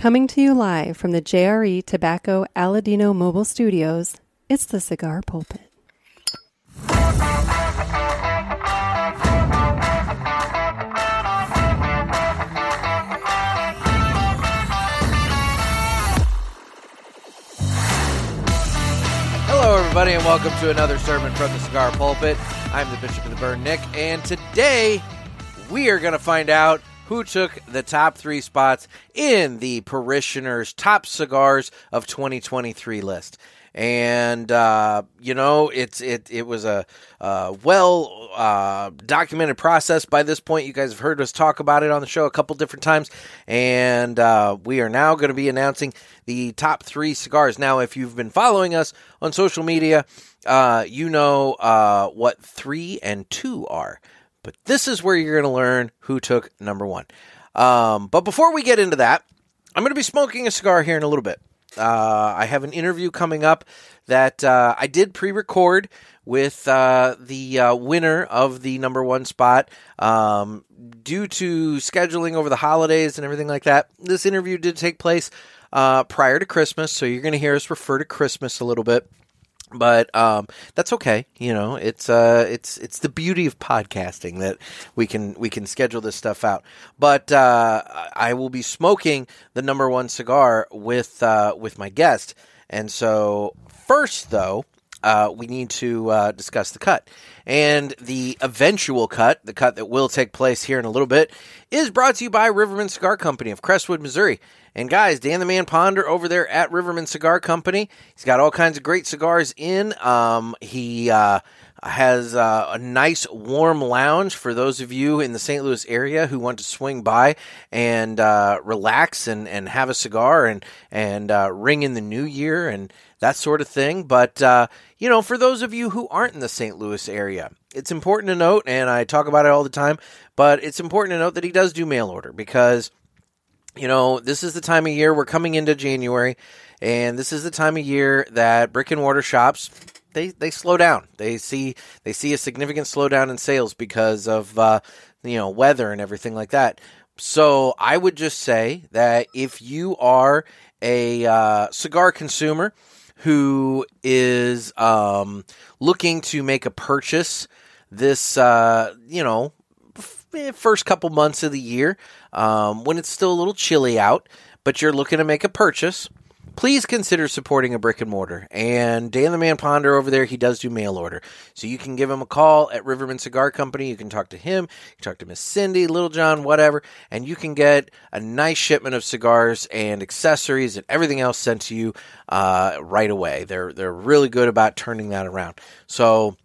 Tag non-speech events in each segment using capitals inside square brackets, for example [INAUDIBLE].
Coming to you live from the JRE Tobacco Aladino Mobile Studios, it's the Cigar Pulpit. Hello, everybody, and welcome to another sermon from the Cigar Pulpit. I'm the Bishop of the Burn, Nick, and today we are going to find out who took the top three spots in the Parishioners' Top Cigars of 2023 list. And uh, you know, it's it it was a uh, well uh, documented process by this point. You guys have heard us talk about it on the show a couple different times, and uh, we are now going to be announcing the top three cigars. Now, if you've been following us on social media, uh, you know uh, what three and two are. But this is where you're going to learn who took number one. Um, but before we get into that, I'm going to be smoking a cigar here in a little bit. Uh, I have an interview coming up that uh, I did pre record with uh, the uh, winner of the number one spot. Um, due to scheduling over the holidays and everything like that, this interview did take place uh, prior to Christmas. So you're going to hear us refer to Christmas a little bit but um, that's okay. You know, it's uh, it's it's the beauty of podcasting that we can we can schedule this stuff out. But uh, I will be smoking the number one cigar with uh, with my guest, and so first though. Uh, we need to uh, discuss the cut. And the eventual cut, the cut that will take place here in a little bit, is brought to you by Rivermen Cigar Company of Crestwood, Missouri. And guys, Dan the Man Ponder over there at Rivermen Cigar Company, he's got all kinds of great cigars in. Um, he uh, has uh, a nice warm lounge for those of you in the St. Louis area who want to swing by and uh, relax and, and have a cigar and and uh, ring in the new year and that sort of thing. But uh, you know, for those of you who aren't in the St. Louis area, it's important to note, and I talk about it all the time, but it's important to note that he does do mail order because you know, this is the time of year we're coming into January, and this is the time of year that brick and mortar shops they they slow down. They see they see a significant slowdown in sales because of uh, you know weather and everything like that. So I would just say that if you are a uh, cigar consumer who is um, looking to make a purchase this uh, you know first couple months of the year um, when it's still a little chilly out, but you're looking to make a purchase, please consider supporting a brick and mortar. And Dan the Man Ponder over there, he does do mail order. So you can give him a call at Rivermen Cigar Company. You can talk to him, you can talk to Miss Cindy, Little John, whatever, and you can get a nice shipment of cigars and accessories and everything else sent to you uh, right away. They're they're really good about turning that around. So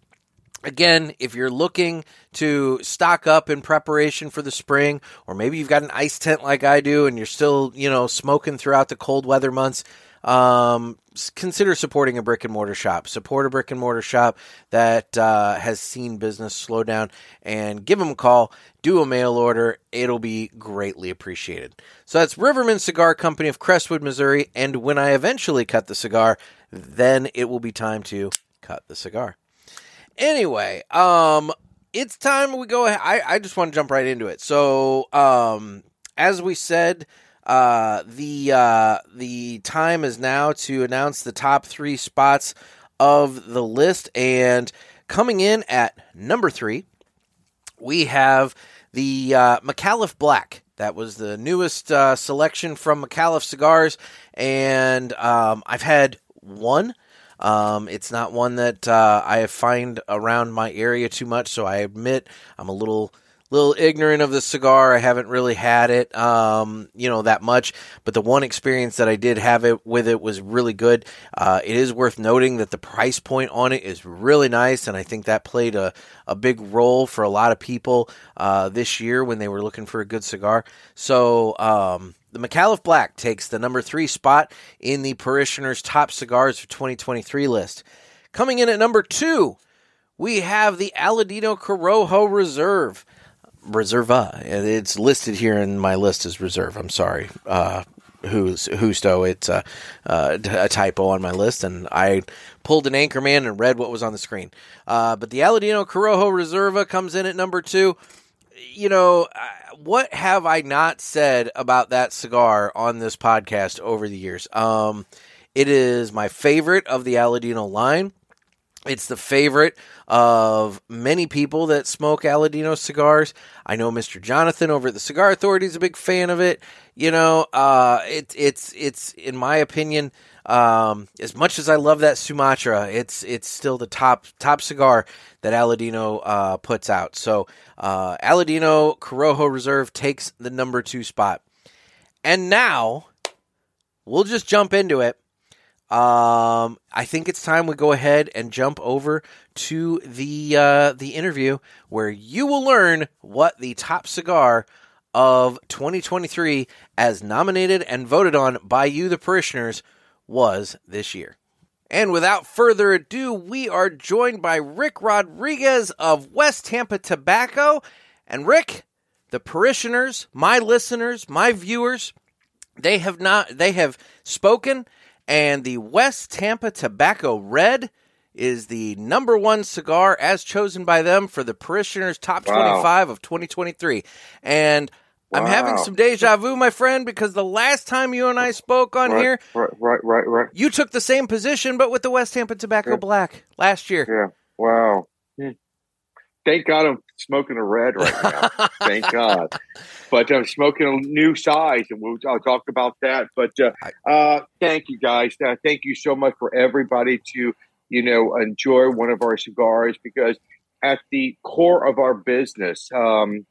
Again, if you're looking to stock up in preparation for the spring, or maybe you've got an ice tent like I do and you're still, you know, smoking throughout the cold weather months, um, consider supporting a brick and mortar shop. Support a brick and mortar shop that uh, has seen business slow down and give them a call, do a mail order. It'll be greatly appreciated. So that's Rivermen Cigar Company of Crestwood, Missouri. And when I eventually cut the cigar, then it will be time to cut the cigar. Anyway, um, it's time we go. I I just want to jump right into it. So, um, as we said, uh, the uh, the time is now to announce the top three spots of the list, and coming in at number three, we have the uh, Micallef Black. That was the newest uh, selection from Micallef Cigars, and um, I've had one um, it's not one that uh, I find around my area too much, so I admit I'm a little little ignorant of the cigar. I haven't really had it, um, you know, that much. But the one experience that I did have it with it was really good. Uh, it is worth noting that the price point on it is really nice, and I think that played a, a big role for a lot of people uh, this year when they were looking for a good cigar. So, um, the Micallef Black takes the number three spot in the Parishioners' Top Cigars for 2023 list. Coming in at number two, we have the Aladino Corojo Reserve. Reserva. It's listed here in my list as reserve. I'm sorry. Uh, who's Husto. It's a, uh, a, typo on my list, and I pulled an Anchorman and read what was on the screen. Uh, but the Aladino Corojo Reserva comes in at number two. You know, what have I not said about that cigar on this podcast over the years? Um, it is my favorite of the Aladino line. It's the favorite of many people that smoke Aladino cigars. I know Mr. Jonathan over at the Cigar Authority is a big fan of it. You know, uh, it, it's it's in my opinion, um, as much as I love that Sumatra, it's it's still the top top cigar that Aladino uh, puts out. So uh, Aladino Corojo Reserve takes the number two spot, and now we'll just jump into it. Um, I think it's time we go ahead and jump over to the uh, the interview where you will learn what the top cigar of 2023, as nominated and voted on by you, the parishioners, was this year. And without further ado, we are joined by Rick Rodriguez of West Tampa Tobacco. And Rick, the parishioners, my listeners, my viewers, they have not they have spoken and the West Tampa Tobacco Red is the number one cigar as chosen by them for the parishioners top Wow. 25 of 2023. And I'm having some deja vu, my friend, because the last time you and I spoke on right, here, Right, right, right, right. you took the same position, but with the West Tampa Tobacco Yeah. Black last year. Yeah. Wow. Hmm. Thank God I'm smoking a red right now. [LAUGHS] Thank God. But I'm smoking a new size, and we'll I'll talk about that. But uh, uh, thank you guys. Uh, thank you so much for everybody to you know enjoy one of our cigars because at the core of our business, um,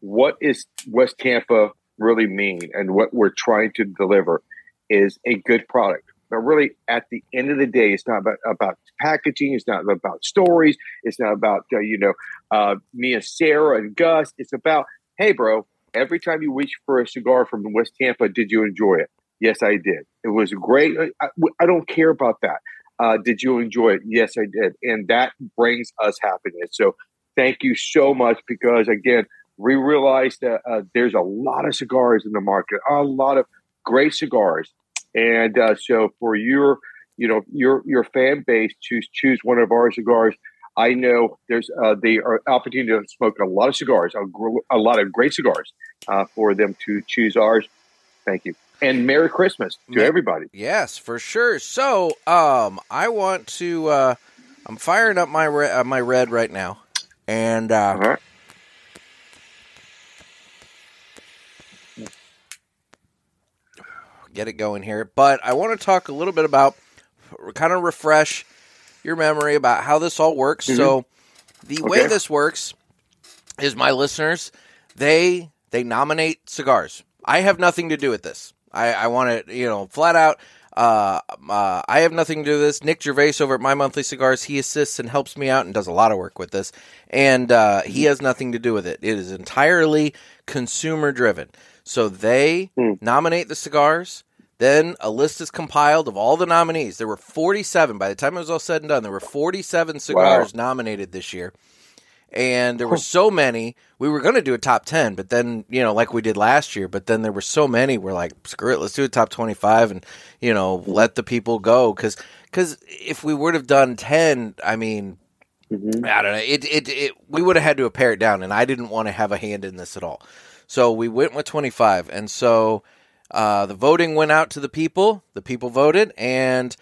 what is West Tampa really mean, and what we're trying to deliver is a good product. But really, at the end of the day, it's not about, about packaging. It's not about stories. It's not about uh, you know uh, me and Sarah and Gus. It's about hey, bro. Every time you reach for a cigar from West Tampa, did you enjoy it? Yes, I did. It was great. I, I don't care about that. Uh, did you enjoy it? Yes, I did, and that brings us happiness. So, thank you so much because again, we realized that uh, there's a lot of cigars in the market, a lot of great cigars, and uh, so for your, you know, your your fan base to choose one of our cigars, I know there's uh, the opportunity to smoke a lot of cigars, a, gr- a lot of great cigars, uh, for them to choose ours. Thank you, and Merry Christmas to everybody. Yes, for sure. So, um, I want to. Uh, I'm firing up my re- uh, my red right now, and uh, All right. Get it going here. But I want to talk a little bit about, kind of refresh your memory about how this all works. So, the way this works is my listeners they they nominate cigars. I have nothing to do with this. I, I want to you know flat out. Uh, uh, I have nothing to do with this. Nick Gervais over at My Monthly Cigars, he assists and helps me out and does a lot of work with this. And uh, he has nothing to do with it. It is entirely consumer driven. So they Hmm. nominate the cigars. Then a list is compiled of all the nominees. There were 47. By the time it was all said and done, there were 47 cigars nominated this year. And there were so many. We were going to do a top 10, but then, you know, like we did last year, but then there were so many. We're like, screw it, let's do a top 25 and, you know, let the people go. Because cause if we would have done 10, I mean, Mhm. I don't know. It, it, it, we would have had to pare it down, and I didn't want to have a hand in this at all. So we went with 25. And so uh, the voting went out to the people. The people voted, and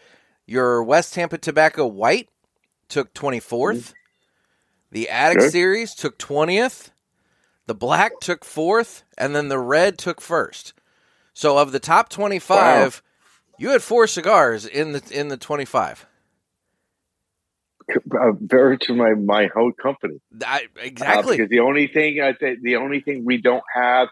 your West Tampa Tobacco White took 24th. The Attic Good. Series took 20th. The Black took 4th. And then the Red took 1st. So of the top 25, you had four cigars in the in the 25. [LAUGHS] Uh, very to my my whole company. I, Uh, exactly. because the only thing I think the only thing we don't have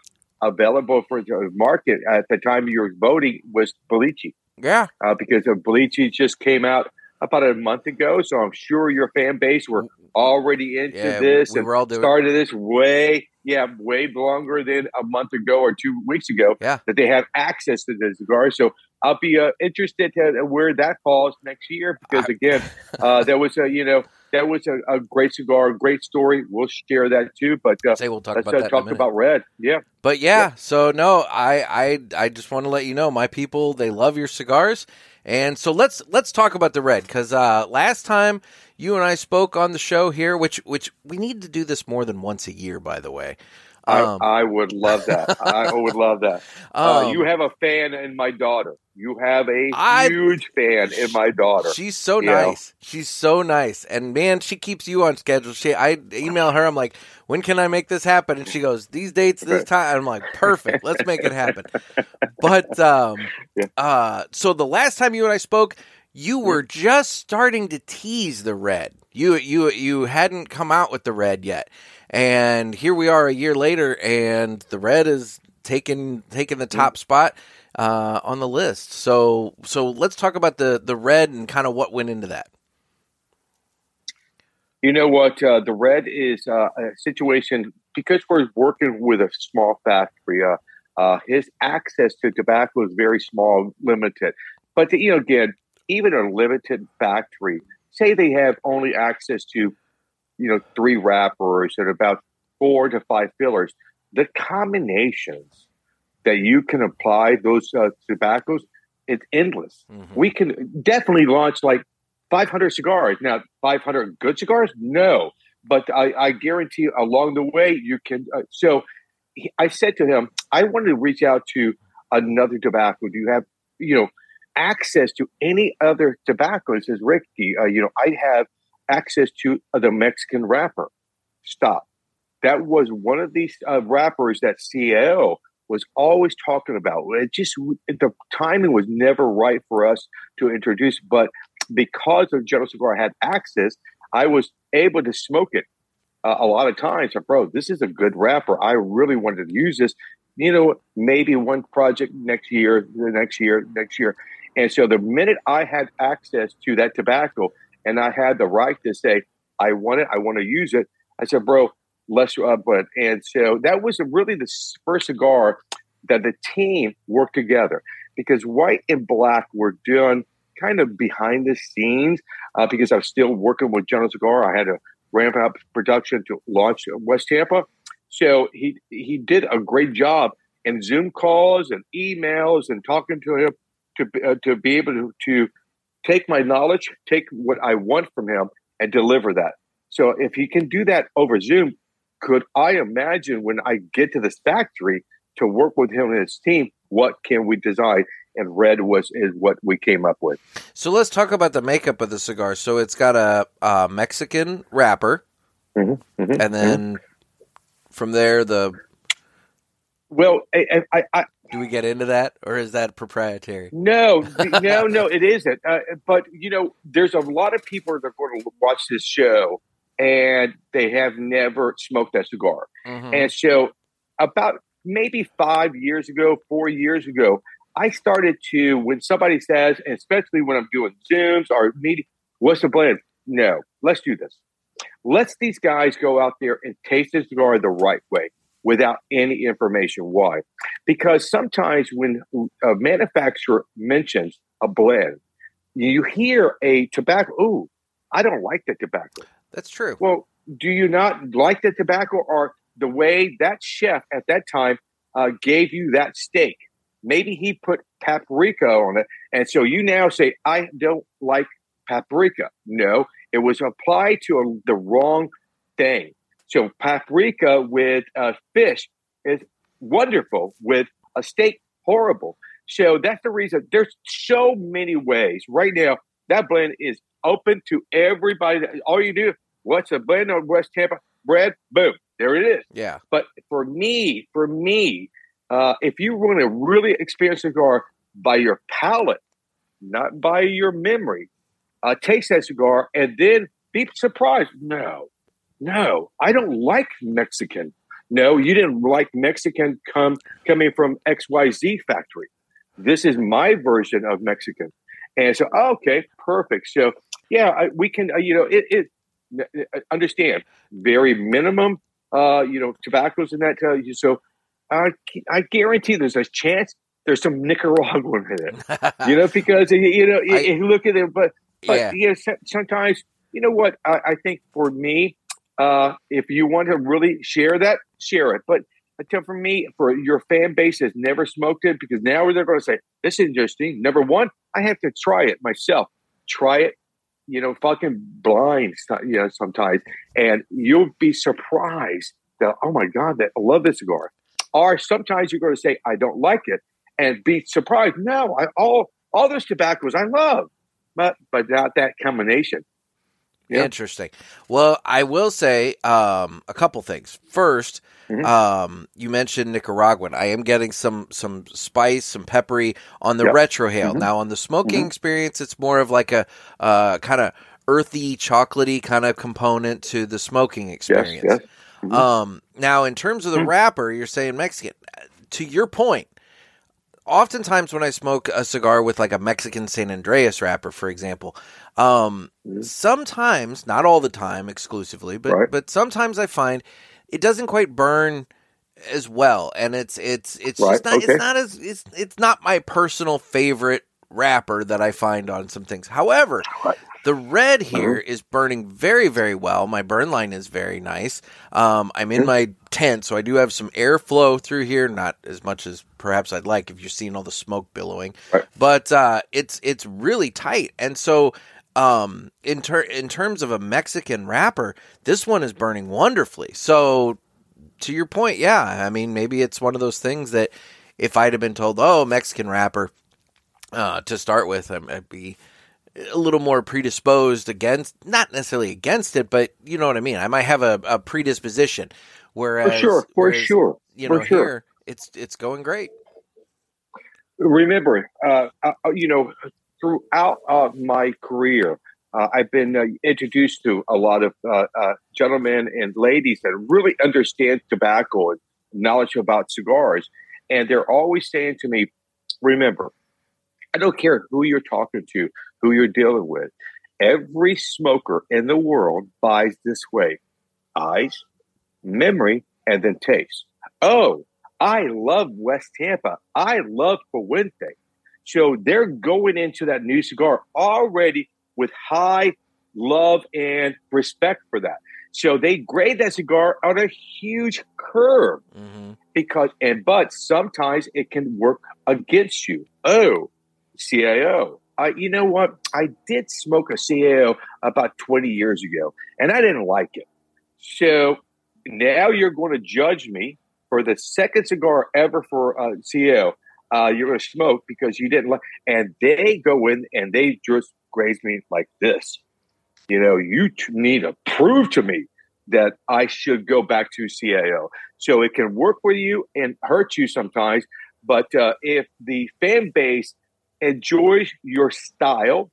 available for the market at the time you were voting was Belici. yeah. Uh, because Belici just came out about a month ago, so I'm sure your fan base were already into Yeah, this we and were all doing started this way, yeah, way longer than a month ago or two weeks ago. Yeah. that they have access to the cigars. So I'll be uh, interested to where that falls next year because again, uh, that was a you know that was a, a great cigar, a great story. We'll share that too. But uh, Say we'll talk let's about uh, that. talk about red. Yeah, But yeah, so no, I, I I just want to let you know, my people, they love your cigars, and so let's let's talk about the red because uh, last time you and I spoke on the show here, which which we need to do this more than once a year, by the way. Um, I, I would love that. I [LAUGHS] would love that. Uh, um, you have a fan in my daughter. You have a I- huge fan in my daughter. She's so you know. nice. She's so nice. And man, she keeps you on schedule. She I email her, I'm like, when can I make this happen? And she goes, These dates, this time. I'm like, perfect. Let's make it happen. But um [LAUGHS] Yeah. uh so the last time you and I spoke, you were just starting to tease the red. You you you hadn't come out with the red yet. And here we are a year later and the red is taking taking the top spot uh, on the list. So so let's talk about the the red and kind of what went into that. You know what? Uh, the red is uh, a situation because we're working with a small factory. Uh, uh, his access to tobacco is very small, limited. But you know, again, even a limited factory, say they have only access to, you know, three wrappers and about four to five fillers. The combinations that you can apply those uh, tobaccos, it's endless. Mhm. We can definitely launch like 500 cigars. Now, 500 good cigars? No. But I, I guarantee along the way, you can. Uh, so he, I said to him, I wanted to reach out to another tobacco. Do you have, you know, access to any other tobacco? He says, Ricky, uh, you know, I have access to the Mexican wrapper. Stop. That was one of these uh, wrappers that CAO was always talking about. It just, the timing was never right for us to introduce, but because of General Cigar had access, I was able to smoke it uh, a lot of times. Bro, this is a good wrapper. I really wanted to use this. You know, maybe one project next year, the next year, next year. And so the minute I had access to that tobacco and I had the right to say, I want it, I want to use it, I said, bro, let's, uh, but, and so that was really the first cigar that the team worked together because white and black were done kind of behind the scenes uh, because I was still working with General Cigar. I had to ramp up production to launch West Tampa. So he he did a great job in Zoom calls and emails and talking to him to uh, to be able to, to take my knowledge, take what I want from him, and deliver that. So if he can do that over Zoom, could I imagine when I get to this factory to work with him and his team? What can we design? And red was is what we came up with. So let's talk about the makeup of the cigar. So it's got a, a Mexican wrapper, Mhm, mhm, and then from there, the Well, I, I, I, do we get into that, or is that proprietary? no, no, no, it isn't. Uh, but you know, there's a lot of people that are going to watch this show, and they have never smoked a cigar. Mhm. And so, about maybe five years ago, four years ago, I started to, when somebody says, and especially when I'm doing Zooms or meeting, what's the plan? No, let's do this. Let's these guys go out there and taste the cigar the right way without any information. Why? Because sometimes when a manufacturer mentions a blend, you hear a tobacco, ooh, I don't like the tobacco. That's true. Well, do you not like the tobacco or the way that chef at that time uh, gave you that steak? Maybe he put paprika on it. And so you now say, I don't like paprika. No, it was applied to a, the wrong thing. So paprika with uh, fish is wonderful, with a steak, horrible. So that's the reason. There's so many ways. Right now, that blend is open to everybody. All you do, what's a blend on West Tampa? Bread, boom, there it is. Yeah. But for me, for me, uh, if you want to really experience cigar by your palate, not by your memory, uh, taste that cigar and then be surprised. No, no, I don't like Mexican. No, you didn't like Mexican come coming from XYZ factory. This is my version of Mexican. And so, okay, perfect. So, yeah, I, we can, uh, you know, it, it understand very minimum, uh, you know, tobaccos in that. Uh, so, I, I guarantee there's a chance there's some Nicaraguan in it. [LAUGHS] You know, because you- you know, I- you look at it, but but yeah. yeah, so- sometimes you know what I, I think for me, uh, if you want to really share that, share it. But until for me, for your fan base has never smoked it, because now they're going to say this is interesting. Number one, I have to try it myself. Try it, you know, fucking blind, you know, sometimes, and you'll be surprised that, oh my God, that, I love this cigar. Or sometimes you're going to say, I don't like it and be surprised. No, I, all, all those tobaccos I love, but, but not that combination. Interesting. Well, I will say um, a couple things. 1st mm-hmm. um, you mentioned Nicaraguan. I am getting some some spice, some peppery on the yep. retrohale. Mm-hmm. Now, on the smoking mm-hmm. experience, it's more of like a uh, kind of earthy, chocolatey kind of component to the smoking experience. Yes, yes. Mm-hmm. Um, now, in terms of the mm-hmm. wrapper, you're saying Mexican. To your point, oftentimes when I smoke a cigar with like a Mexican San Andreas wrapper, for example, um, mm-hmm. sometimes, not all the time exclusively, but right. but sometimes I find it doesn't quite burn as well, and it's it's it's right. just not okay. it's not as it's it's not my personal favorite wrapper that I find on some things. However, right. The red mm-hmm. here is burning very, very well. My burn line is very nice. Um, I'm in my tent, so I do have some airflow through here. Not as much as perhaps I'd like if you're seeing all the smoke billowing, right. but uh, it's it's really tight. And so, um, in ter- in terms of a Mexican wrapper, this one is burning wonderfully. So, to your point, yeah, I mean, maybe it's one of those things that if I'd have been told, oh, Mexican wrapper uh, to start with, I'd be a little more predisposed against, not necessarily against it, but you know what I mean. I might have a, a predisposition. Whereas, for sure, for whereas, sure, you know, for sure. here it's it's going great. Remember, uh, uh, you know, throughout uh, my career, uh, I've been uh, introduced to a lot of uh, gentlemen and ladies that really understand tobacco and knowledge about cigars, and they're always saying to me, "Remember, I don't care who you're talking to, who you're dealing with. Every smoker in the world buys this way eyes, memory, and then taste. Oh, I love West Tampa. I love Fuente. So they're going into that new cigar already with high love and respect for that. So they grade that cigar on a huge curve mm-hmm. because, and but sometimes it can work against you. Oh, CAO. Uh, you know what? I did smoke a CAO about 20 years ago, and I didn't like it. So now you're going to judge me for the second cigar ever for uh, CAO. Uh, you're going to smoke because you didn't like, and they go in and they just graze me like this. You know, you t- need to prove to me that I should go back to CAO. So it can work with you and hurt you sometimes. But uh, if the fan base enjoy your style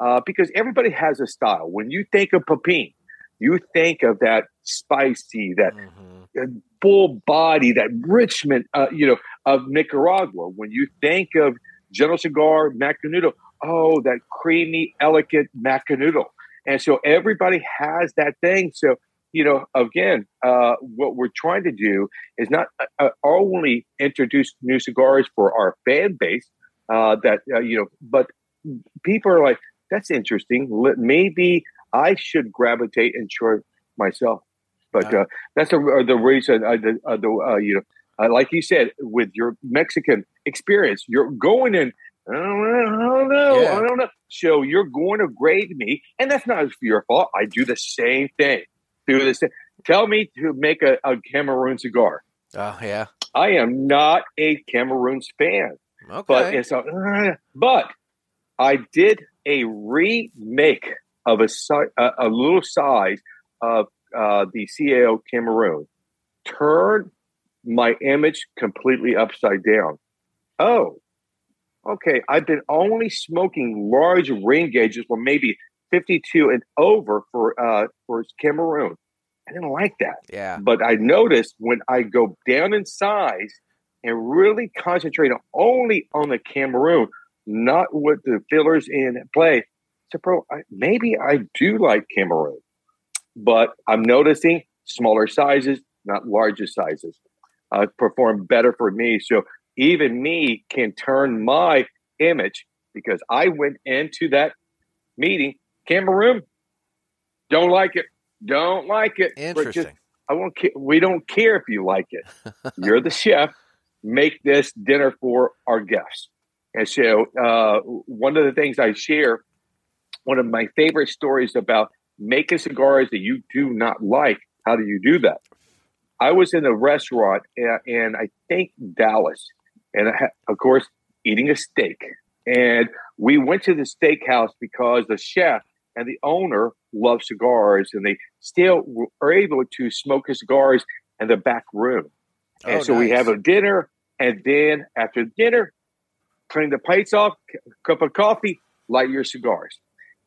uh, because everybody has a style. When you think of Pepin, you think of that spicy, that mm-hmm. full body, that Richmond, uh, you know, of Nicaragua. When you think of General Cigar, Macanudo, oh, that creamy, elegant Macanudo. And so everybody has that thing. So, you know, again, uh, what we're trying to do is not uh, uh only introduce new cigars for our fan base, uh, that uh, you know, but people are like, that's interesting. Maybe I should gravitate and try myself. But uh, that's the, uh, the reason. Uh, the, uh, the you know, like you said, with your Mexican experience, you're going in. I don't know. Yeah. I don't know. So you're going to grade me, and that's not your fault. I do the same thing. Do the same. Tell me to make a, a Cameroon cigar. Oh yeah. I am not a Cameroons fan. Okay. But a, [LAUGHS] but I did a remake of a a, a little size of uh, the CAO Cameroon. Turn my image completely upside down. Oh, okay. I've been only smoking large ring gauges, well, maybe 52 and over for uh, for Cameroon. I didn't like that. Yeah. But I noticed when I go down in size and really concentrate only on the Cameroon, not what the fillers in play. So, bro, I, maybe I do like Cameroon, but I'm noticing smaller sizes, not larger sizes, uh, perform better for me. So even me can turn my image because I went into that meeting. Cameroon, don't like it. Don't like it. Interesting. Just, I won't. We don't care if you like it. [LAUGHS] You're the chef make this dinner for our guests. And so, uh, one of the things I share, one of my favorite stories about making cigars that you do not like. How do you do that? I was in a restaurant, and, and I think Dallas, and I, of course, eating a steak. And we went to the steakhouse because the chef and the owner love cigars, and they still are able to smoke his cigars in the back room. And Oh, so we have a dinner, and then after dinner, clean the plates off, cup of coffee, light your cigars.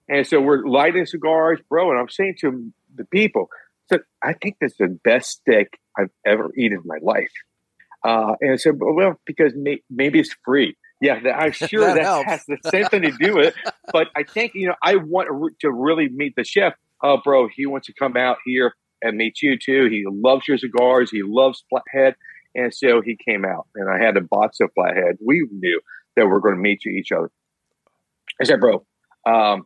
And so we're lighting cigars, bro. And I'm saying to the people, so I think that's the best steak I've ever eaten in my life. Uh, and so, well, because may, maybe it's free. Yeah, I'm [LAUGHS] sure That that, has the same thing to do with it. [LAUGHS] But I think, you know, I want to really meet the chef. Oh, bro, he wants to come out here and meet you too. He loves your cigars. He loves Flathead. And so he came out and I had a box of Flathead. We knew that we are going to meet each other. I said, bro, um,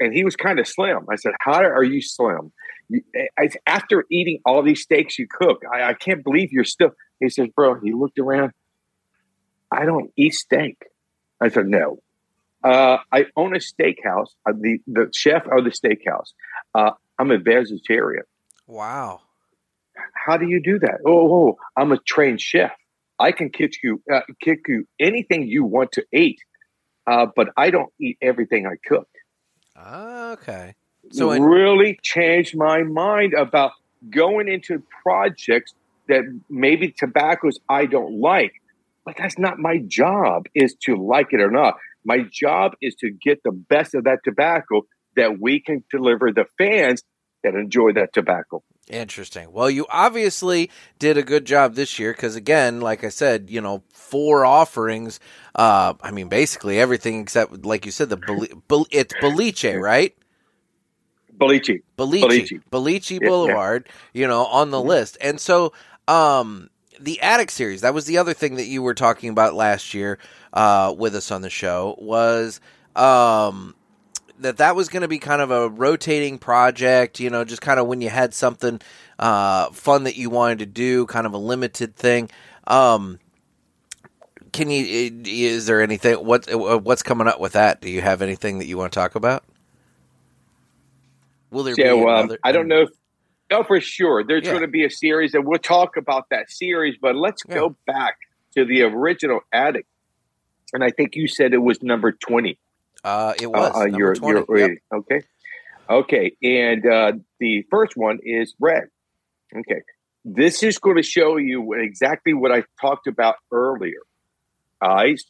and he was kind of slim. I said, how are you slim? You, I, after eating all these steaks you cook, I, I can't believe you're still. He says, bro, he looked around. I don't eat steak. I said, no. Uh, I own a steakhouse. I'm the, the chef of the steakhouse. Uh, I'm a vegetarian. Wow. How do you do that? Oh, oh, I'm a trained chef. I can kick you, uh, kick you anything you want to eat, uh, but I don't eat everything I cook. Okay. So it really changed my mind about going into projects that maybe tobaccos I don't like, but that's not my job. Is to like it or not. My job is to get the best of that tobacco that we can deliver the fans that enjoy that tobacco. Interesting. Well, you obviously did a good job this year because, again, like I said, you know, four offerings. Uh, I mean, basically everything except, like you said, the Bel- it's Boliche, right? Belichi. Boliche, Boliche. Boliche Yeah, yeah. Boulevard. You know, on the Mhm. list, and so um, the Attic series. That was the other thing that you were talking about last year uh, with us on the show was. Um, that that was going to be kind of a rotating project, you know, just kind of when you had something uh, fun that you wanted to do, kind of a limited thing. Um, can you? Is there anything? What what's coming up with that? Do you have anything that you want to talk about? Will there be So um, another? I don't know. If, no, for sure. There's Yeah. going to be a series, and we'll talk about that series. But let's Yeah. go back to the original Attic, and I think you said it was number twenty. Uh, it was uh, number your, 20. your Yep. Okay. Okay. And uh, the first one is red. Okay. This is going to show you exactly what I talked about earlier eyes,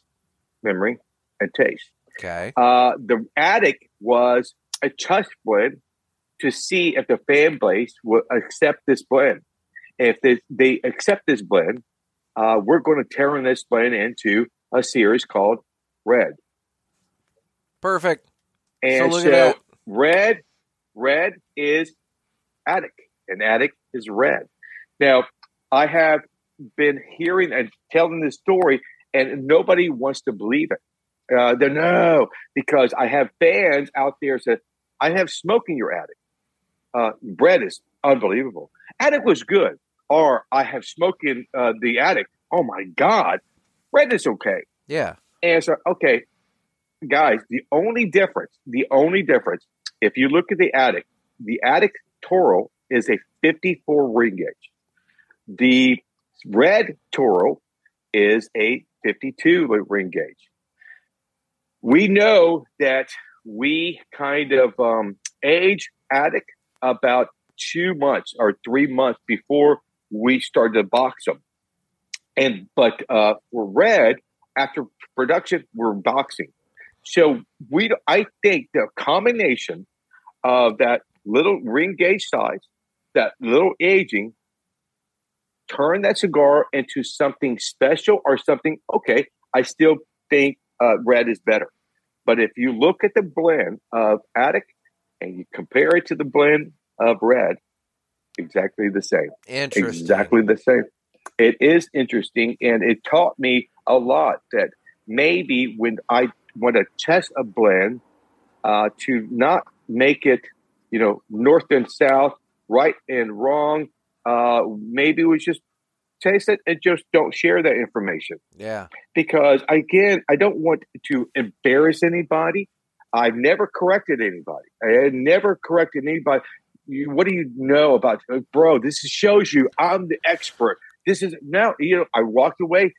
memory, and taste. Okay. Uh, the attic was a test blend to see if the fan base will accept this blend. If they, they accept this blend, uh, we're going to turn this blend into a series called Red. Perfect. And so look so, at that. red, red is attic, and attic is red. Now, I have been hearing and telling this story, and nobody wants to believe it. Uh, they no, because I have fans out there said, "I have smoke in your attic." Uh, bread is unbelievable. Attic was good, or I have smoke in uh, the attic. Oh my god, bread is okay. Yeah. And so, okay, guys, the only difference, the only difference, if you look at the attic, the attic Toro is a 54 ring gauge. The red Toro is a 52 ring gauge. We know that we kind of um, age attic about two months or three months before we started to box them. And but uh, for red, after production, we're boxing. So we, I think the combination of that little ring gauge size, that little aging, turn that cigar into something special or something. Okay, I still think uh, red is better. But if you look at the blend of Attic and you compare it to the blend of red, exactly the same. Interesting. Exactly the same. It is interesting, and it taught me a lot that maybe when I want to test a blend, uh, to not make it, you know, north and south, right and wrong. Uh, maybe we just taste it and just don't share that information Yeah. because again, I don't want to embarrass anybody. I've never corrected anybody. I had never corrected anybody. you, what do you know about, bro? This shows you I'm the expert. This is now, you know, I walked away.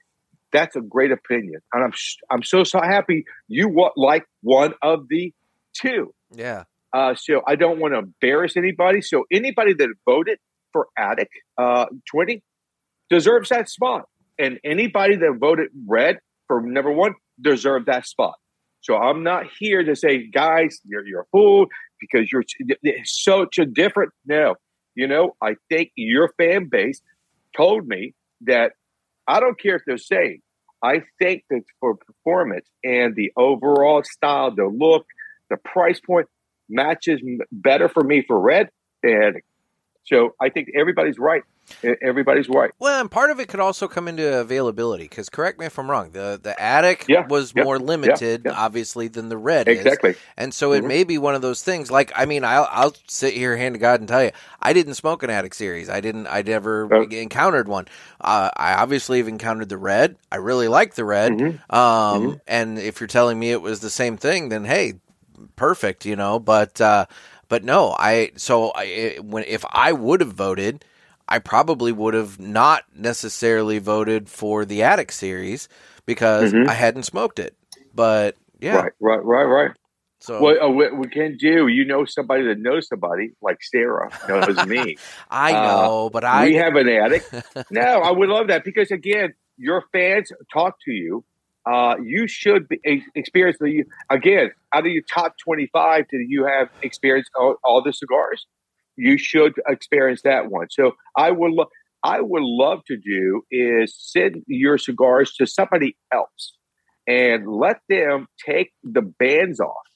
That's a great opinion, and I'm I'm so so happy you want like one of the two. Yeah. Uh, so I don't want to embarrass anybody. So anybody that voted for Attic uh, 20 deserves that spot. And anybody that voted red for number one deserve that spot. So I'm not here to say, guys, you're, you're a fool because you're such a different. No, you know, I think your fan base told me that I don't care if they're saying. I think that for performance and the overall style, the look, the price point matches better for me for red than so I think everybody's right. Everybody's right. Well, and part of it could also come into availability because correct me if I'm wrong. The the attic yeah, was yeah, more limited, yeah, obviously, than the red exactly. Is. And so it mm-hmm. may be one of those things. Like, I mean, I'll, I'll sit here, hand to God, and tell you, I didn't smoke an attic series. I didn't. I never oh. encountered one. Uh, I obviously have encountered the red. I really like the red. Mm-hmm. Um, mm-hmm. and if you're telling me it was the same thing, then hey, perfect. You know, but. Uh, but no, I so I when if I would have voted, I probably would have not necessarily voted for the Attic series because mm-hmm. I hadn't smoked it. But yeah, right, right, right, right. So what, uh, what we can do, you know, somebody that knows somebody like Sarah knows me. [LAUGHS] I know, uh, but I we have an attic. [LAUGHS] no, I would love that because again, your fans talk to you uh, you should be, experience the again out of your top 25 do you have experienced all, all, the cigars you should experience that one. So i would lo- i would love to do is send your cigars to somebody else and let them take the bands off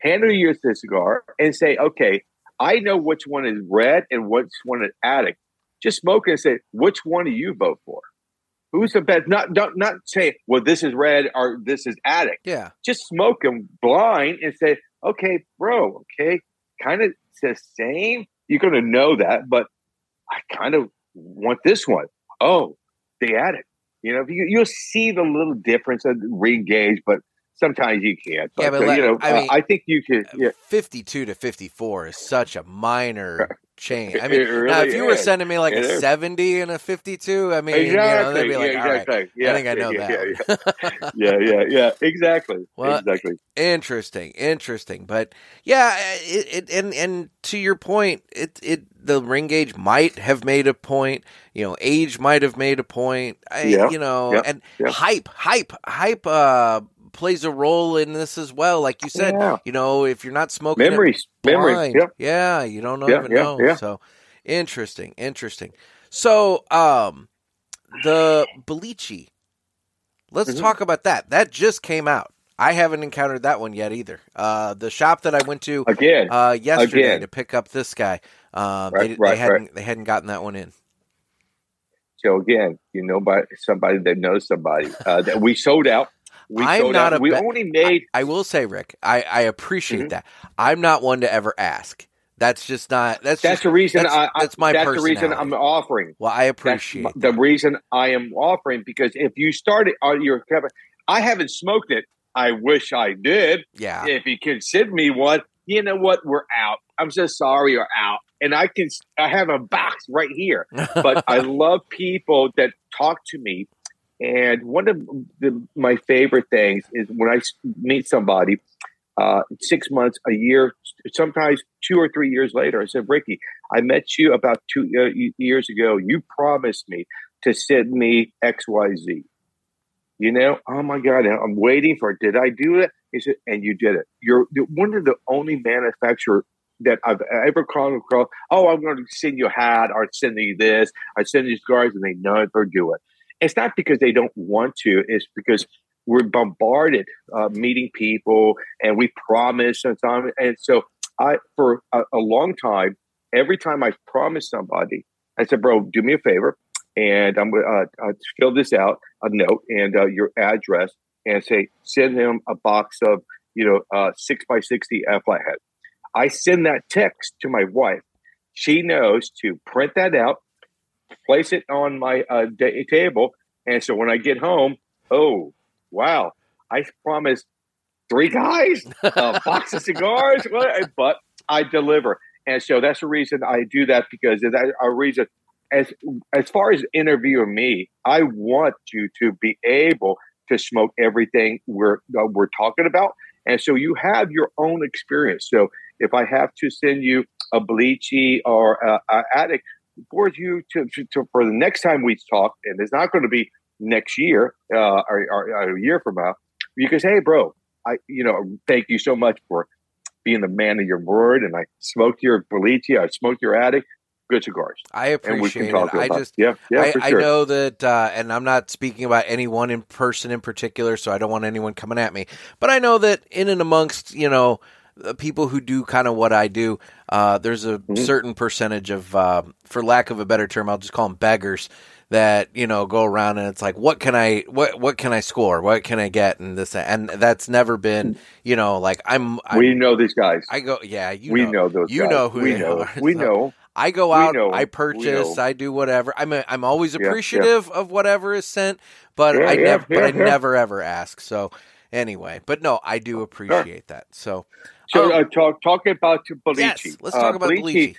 handle you the cigar and say okay i know which one is red and which one is attic. Just smoke and say which one do you vote for Who's the best? Not don't not say, well, this is red or this is attic. Yeah. Just smoke them blind and say, okay, bro, okay, kind of the same. You're gonna know that, but I kind of want this one. Oh, the attic. You know, you, you'll see the little difference of ring gauge, but sometimes you can't. But, yeah, but uh, you know, I, mean, I think you could. Yeah. Fifty-two to fifty-four is such a minor change. I mean, really now, if you is. were sending me like it a is. 70 and a 52, I mean, Exactly. you know, they'd be like, yeah, right, exactly. Yeah, I think I know yeah, that. Yeah, yeah, yeah, yeah, exactly. [LAUGHS] Well, exactly. Interesting, interesting. But yeah, it, it, and and to your point, it it the ring gauge might have made a point. You know, age might have made a point. I, Yeah, You know, yeah, and hype, hype, hype. Uh, plays a role in this as well. Like you said, Yeah. you know, if you're not smoking Memories, memories. Yeah. yeah, you don't know, Yeah, even yeah, know. So interesting, interesting. So, um, the Belici. Let's Mhm. talk about that. That just came out. I haven't encountered that one yet either. Uh, the shop that I went to Again, uh, yesterday Again. to pick up this guy, um, Right, they, right, they hadn't they hadn't gotten that one in. so again, you know, by somebody that knows somebody uh, that we sold out. We I'm not out. a we only made. I will say, Rick, I, I appreciate Mhm. that. I'm not one to ever ask. That's just not. That's That's just, the reason. that's, I, I, that's my That's the reason. I'm offering. Well, I appreciate the reason I am offering because if you started on your cover, I haven't smoked it. I wish I did. Yeah, If you can send me one, you know what? We're out. I'm so sorry you're out. And I can, I have a box right here. But I [LAUGHS] love people that talk to me. And one of the, my favorite things is when I meet somebody, uh, six months, a year, sometimes two or three years later, I said, Ricky, I met you about two uh, years ago. You promised me to send me XYZ. You know, oh my God, I'm waiting for it. Did I do it? He said, and you did it. You're one of the only manufacturer that I've ever come across. Oh, I'm going to send you a hat or send you this. I send you cigars, and they never do it. It's not because they don't want to. It's because we're bombarded uh, meeting people, and we promise and so. And so, I for a, a long time, every time I promised somebody, I said, "Bro, do me a favor." And I'm going to uh, uh, fill this out, a note, and uh, your address, and say, send them a box of, you know, uh, six by 60 flathead. I send that text to my wife. She knows to print that out, place it on my uh, da- table. And so when I get home, oh, wow, I promised three guys a [LAUGHS] box of cigars, but I deliver. And so that's the reason I do that because that a reason as as far as interviewing me, I want you to be able to smoke everything we're uh, we're talking about, and so you have your own experience. So if I have to send you a bleachy or a, a attic for you to, to, to, for the next time we talk, and it's not going to be next year uh, or, or, a year from now, you can say, "Hey, bro, I you know thank you so much for being the man of your word, and I smoked your Boliche, I smoked your attic." good cigars. I appreciate it. I just, yeah, yeah, I, sure. I know that, uh, and I'm not speaking about any one in person in particular, so I don't want anyone coming at me. But I know that in and amongst, you know, people who do kind of what I do, uh, there's a mm-hmm. certain percentage of, uh, for lack of a better term, I'll just call them beggars that you know go around and it's like what can i what what can i score what can i get and this and that's never been you know like i'm, I'm we know these guys i go yeah you we know, know those you guys. know who we know are. we know I go out, I purchase, I do whatever. I'm a, I'm always appreciative yeah, yeah. of whatever is sent, but yeah, I never but I never ever ask. So anyway, but no, I do appreciate sure. that. So so um, uh, talk talking about Boliche. Yes, let's talk uh, about Boliche.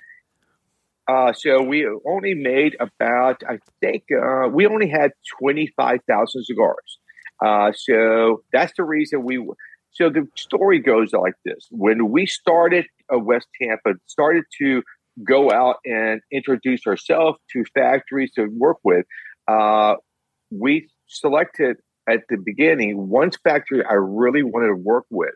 Uh, so we only made about, I think, uh, we only had 25,000 cigars. Uh, so that's the reason we, so the story goes like this. When we started uh, West Tampa, started to go out and introduce ourselves to factories to work with, uh, we selected at the beginning one factory I really wanted to work with.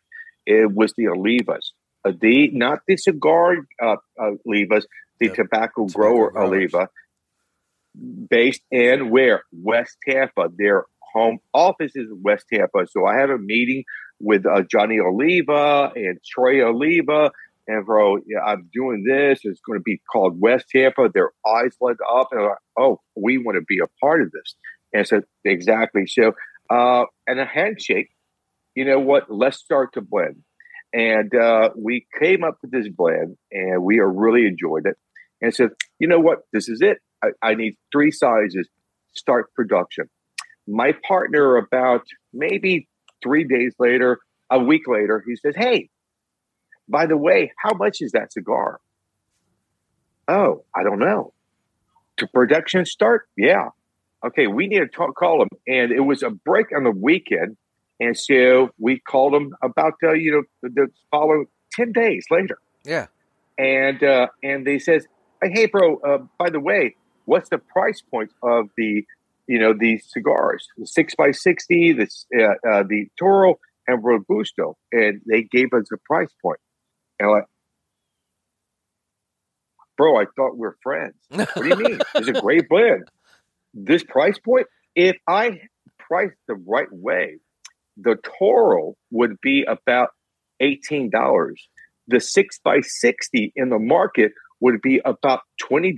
It was the Olivas. Uh, the not the cigar uh, uh, Olivas, the yep. tobacco, tobacco grower growers. Oliva, based in where West Tampa. Their home office is West Tampa. So I had a meeting with uh, Johnny Oliva and Troy Oliva and bro, yeah, I'm doing this. It's going to be called West Tampa. Their eyes lit up, and like, oh, we want to be a part of this. And so, exactly. So, uh, and a handshake. You know what? Let's start to blend. And uh, we came up with this blend, and we really enjoyed it. And said, you know what? This is it. I, I need three sizes. Start production. My partner, about maybe three days later, a week later, he says, "Hey, by the way, how much is that cigar? Oh, I don't know. To production start? Yeah. Okay, we need to talk, call them. And it was a break on the weekend. And so we called them about, uh, you know, the, the following 10 days later. Yeah. And, uh, and they says, hey, bro, uh, by the way, what's the price point of the, you know, these cigars? The 6 by 60 the, uh, uh, the Toro, and Robusto. And they gave us a price point. And like, bro, I thought we are friends. [LAUGHS] What do you mean? it's a great blend. This price point, if I priced the right way, the Toro would be about $18. The 6 by 60 in the market would be about $20.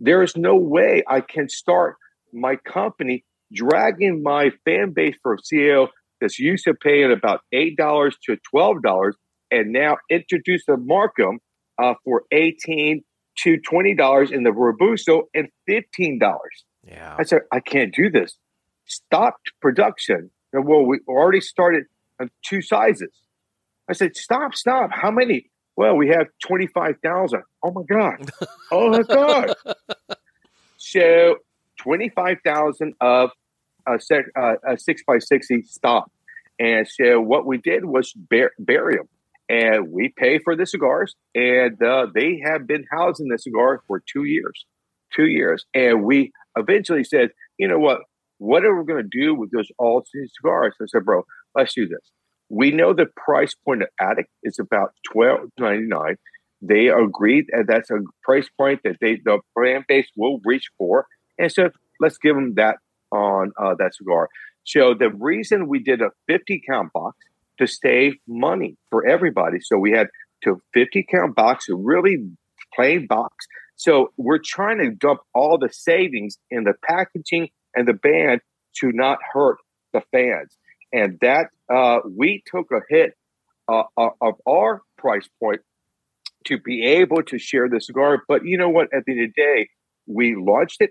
There is no way I can start my company dragging my fan base for CAO that's used to paying about $8 to $12 and now introduce the Markham uh, for 18 to $20 in the Robusto and $15. Yeah. I said, I can't do this. Stopped production. And well, we already started on two sizes. I said, stop, stop. How many? Well, we have 25,000. Oh my God. [LAUGHS] Oh my God. so 25,000 of a, sec, uh, a six by 60 stop. And so what we did was bur- bury them and we pay for the cigars, and uh, they have been housing the cigar for two years, two years, and we eventually said, you know what, what are we going to do with those all cigars? I said, bro, let's do this. We know the price point of Attic is about twelve ninety nine. They agreed that that's a price point that they the brand base will reach for, and so let's give them that on uh, that cigar. So the reason we did a fifty count box to save money for everybody. So we had to 50 count box, a really plain box. So we're trying to dump all the savings in the packaging and the band to not hurt the fans. And that uh, we took a hit uh, uh of our price point to be able to share the cigar. But you know what? At the end of the day, we launched it.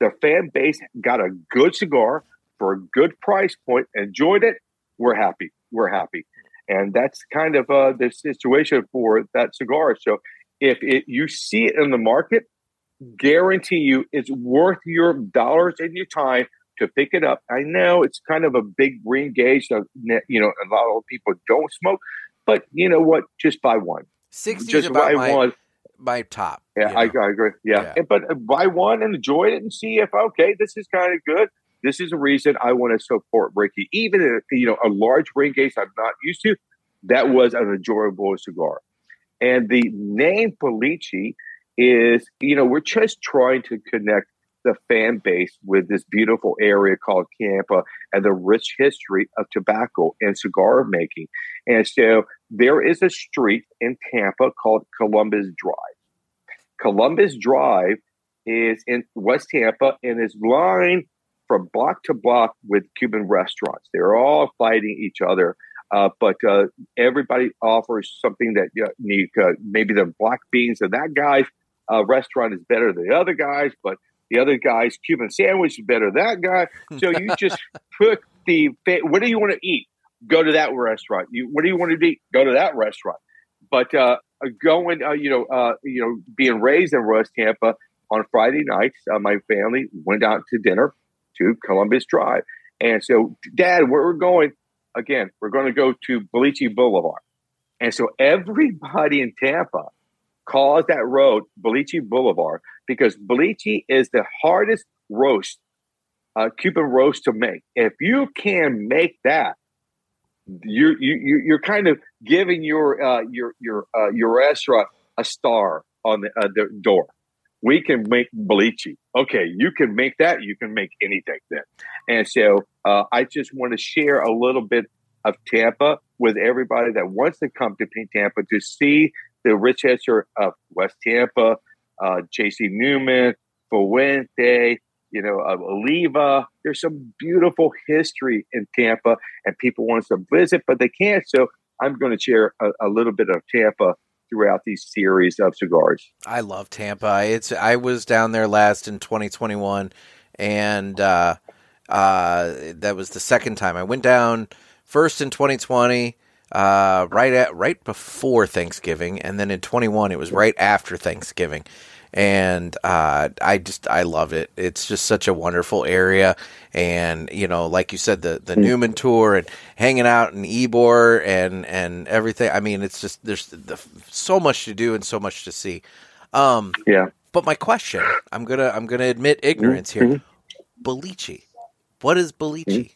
The fan base got a good cigar for a good price point, enjoyed it. We're happy we're happy. And that's kind of uh, the situation for that cigar. So if it, you see it in the market, guarantee you it's worth your dollars and your time to pick it up. I know it's kind of a big re-engage. You know, a lot of people don't smoke, but you know what? Just buy one. Sixty is about my, one. my top. Yeah, I, I, agree. Yeah, yeah. but uh, buy one and enjoy it and see if okay, this is kind of good. This is a reason I want to support Ricky, even you know a large ring gauge I'm not used to. That was an enjoyable cigar, and the name Boliche is you know we're just trying to connect the fan base with this beautiful area called Tampa and the rich history of tobacco and cigar making. And so there is a street in Tampa called Columbus Drive. Columbus Drive is in West Tampa and is lined from block to block with Cuban restaurants. They're all fighting each other. Uh, but uh, everybody offers something that you need. Uh, maybe the black beans of that guy's uh, restaurant is better than the other guys, but the other guy's Cuban sandwich is better than that guy. So you [LAUGHS] just put the what do you want to eat? Go to that restaurant. You what do you want to eat? Go to that restaurant. But uh, going, uh, you know, uh, you know, being raised in West Tampa on Friday nights, uh, my family went out to dinner to Columbus Drive, and so, Dad, where we're going again, we're going to go to Boliche Boulevard, and so everybody in Tampa calls that road Boliche Boulevard because Boliche is the hardest roast, uh, Cuban roast to make. If you can make that, you you you're kind of giving your uh, your your uh, your restaurant a star on the, uh, the door. We can make Boliche. Okay, you can make that. You can make anything then. And so uh, I just want to share a little bit of Tampa with everybody that wants to come to Tampa to see the rich history of West Tampa, uh, J.C. Newman, Fuente, you know, of Oliva. There's some beautiful history in Tampa, and people want to visit, but they can't. So I'm going to share a, a little bit of Tampa throughout these series of cigars. I love Tampa. It's I was down there last in 2021, and uh, uh, that was the second time I went down. First in 2020 uh, right at right before Thanksgiving, and then in 21 it was right after Thanksgiving, and uh, I just I love it. It's just such a wonderful area, and you know, like you said, the the mm. Newman tour and hanging out in Ybor and and everything. I mean, it's just there's the, so much to do and so much to see. Um, yeah. But my question, I'm gonna I'm gonna admit ignorance mm-hmm. here. Boliche, what is Boliche? Mm-hmm.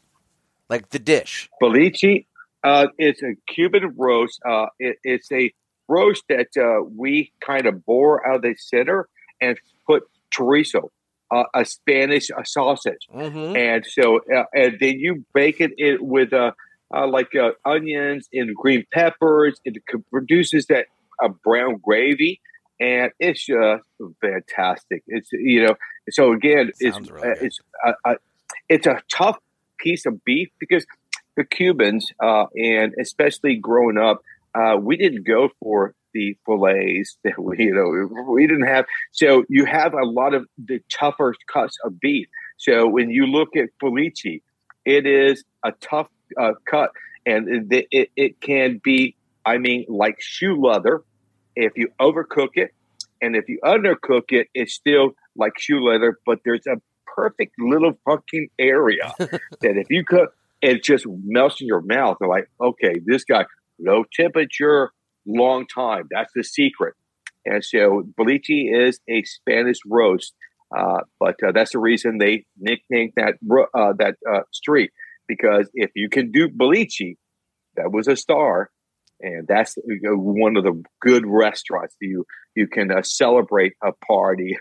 Like the dish. Boliche uh, it's a Cuban roast. Uh, it, it's a roast that uh, we kind of bore out of the center and put chorizo, uh, a Spanish a sausage, mm-hmm. and so uh, and then you bake it, it with uh, like onions and green peppers. It produces that brown gravy, and it's just fantastic. It's you know so again, it's really it's it's a tough piece of beef because the Cubans, uh, and especially growing up, uh, we didn't go for the fillets [LAUGHS] that we, you know, we didn't have. So you have a lot of the tougher cuts of beef. So when you look at Boliche, it is a tough uh, cut, and it, it, it can be, I mean, like shoe leather. If you overcook it, and if you undercook it, it's still like shoe leather. But there's a perfect little fucking area [LAUGHS] that if you cook it just melts in your mouth. They're like, okay, this guy, low temperature, long time. That's the secret. And so Boliche is a Spanish roast, uh, but uh, that's the reason they nicknamed that uh, that uh, street because if you can do Boliche, that was a star, and that's one of the good restaurants you you can uh, celebrate a party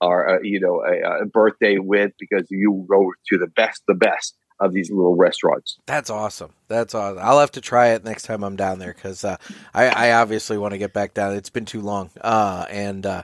or uh, you know a, a birthday with because you go to the best, the best of these little restaurants. That's awesome. That's awesome. I'll have to try it next time I'm down there because uh, I, I, obviously want to get back down. It's been too long, uh, and uh,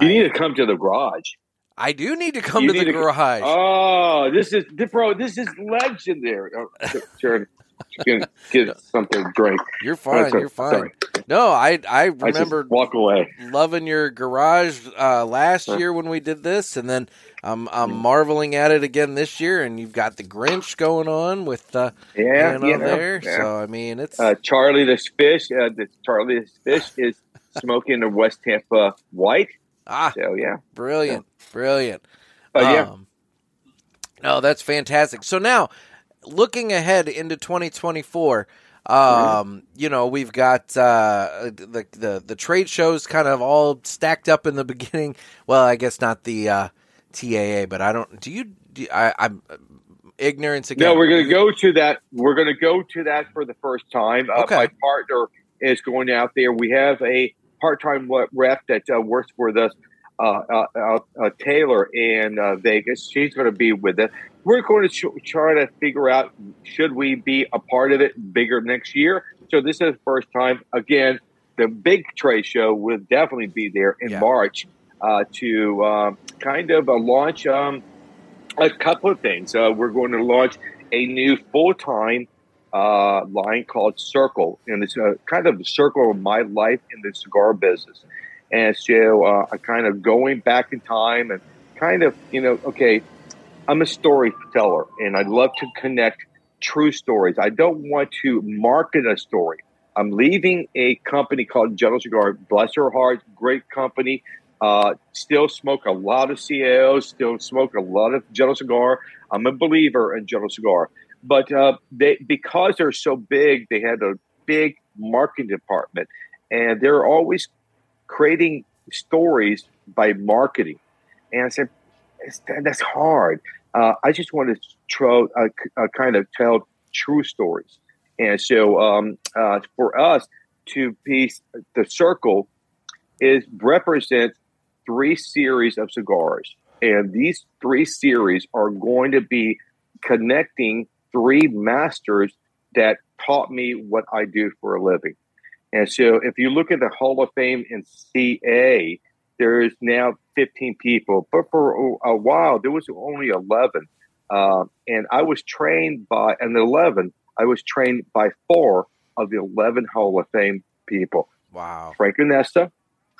you I, need to come to the garage. I do need to come you to the to, garage. Oh, this is bro. This is legendary. Oh, [LAUGHS] sure [LAUGHS] get, get something drink. You're fine. you're fine. Sorry. No, I I remember I walk away loving your garage uh, last year when we did this, and then I'm I'm mm. marveling at it again this year. And you've got the Grinch going on with uh, yeah, you know, there. Yeah. So I mean, it's uh, Charlie the fish. Uh, the Charlie the fish is [LAUGHS] smoking a West Tampa White. Ah, So yeah, brilliant, brilliant. but yeah, Um, no, that's fantastic. So now, looking ahead into 2024, um, you know, we've got uh, the the the trade shows kind of all stacked up in the [LAUGHS] beginning. Well, I guess not the uh, TAA, but I don't. Do you? Do, I, I'm ignorance again. no, we're going to go to that. We're going to go to that for the first time. Uh, Okay. My partner is going out there. We have a part-time rep that uh, works for us, uh, uh, uh, uh, Taylor in uh, Vegas. She's going to be with us. We're going to try to figure out should we be a part of it bigger next year. So this is the first time. Again, the big trade show will definitely be there in Yeah. March uh, to um, kind of uh, launch um, a couple of things. Uh, we're going to launch a new full-time uh, line called Circle, and it's a kind of a circle of my life in the cigar business. And so uh, I kind of going back in time and kind of, you know, okay, I'm a storyteller and I love to connect true stories. I don't want to market a story. I'm leaving a company called General Cigar. Bless her heart, great company. Uh, still smoke a lot of CAOs, still smoke a lot of General Cigar. I'm a believer in General Cigar. But uh, they, because they're so big, they had a big marketing department, and they're always creating stories by marketing. And I said, "It's- that's hard. Uh, I just want to c- uh, kind of tell true stories. And so um, uh, for us to be the circle is represents three series of cigars. And these three series are going to be connecting three masters that taught me what I do for a living. And so if you look at the Hall of Fame in CA, there is now 15 people, but for a while there was only 11. Uh, and I was trained by, and 11, I was trained by four of the 11 Hall of Fame people. Wow. Frank Llaneza,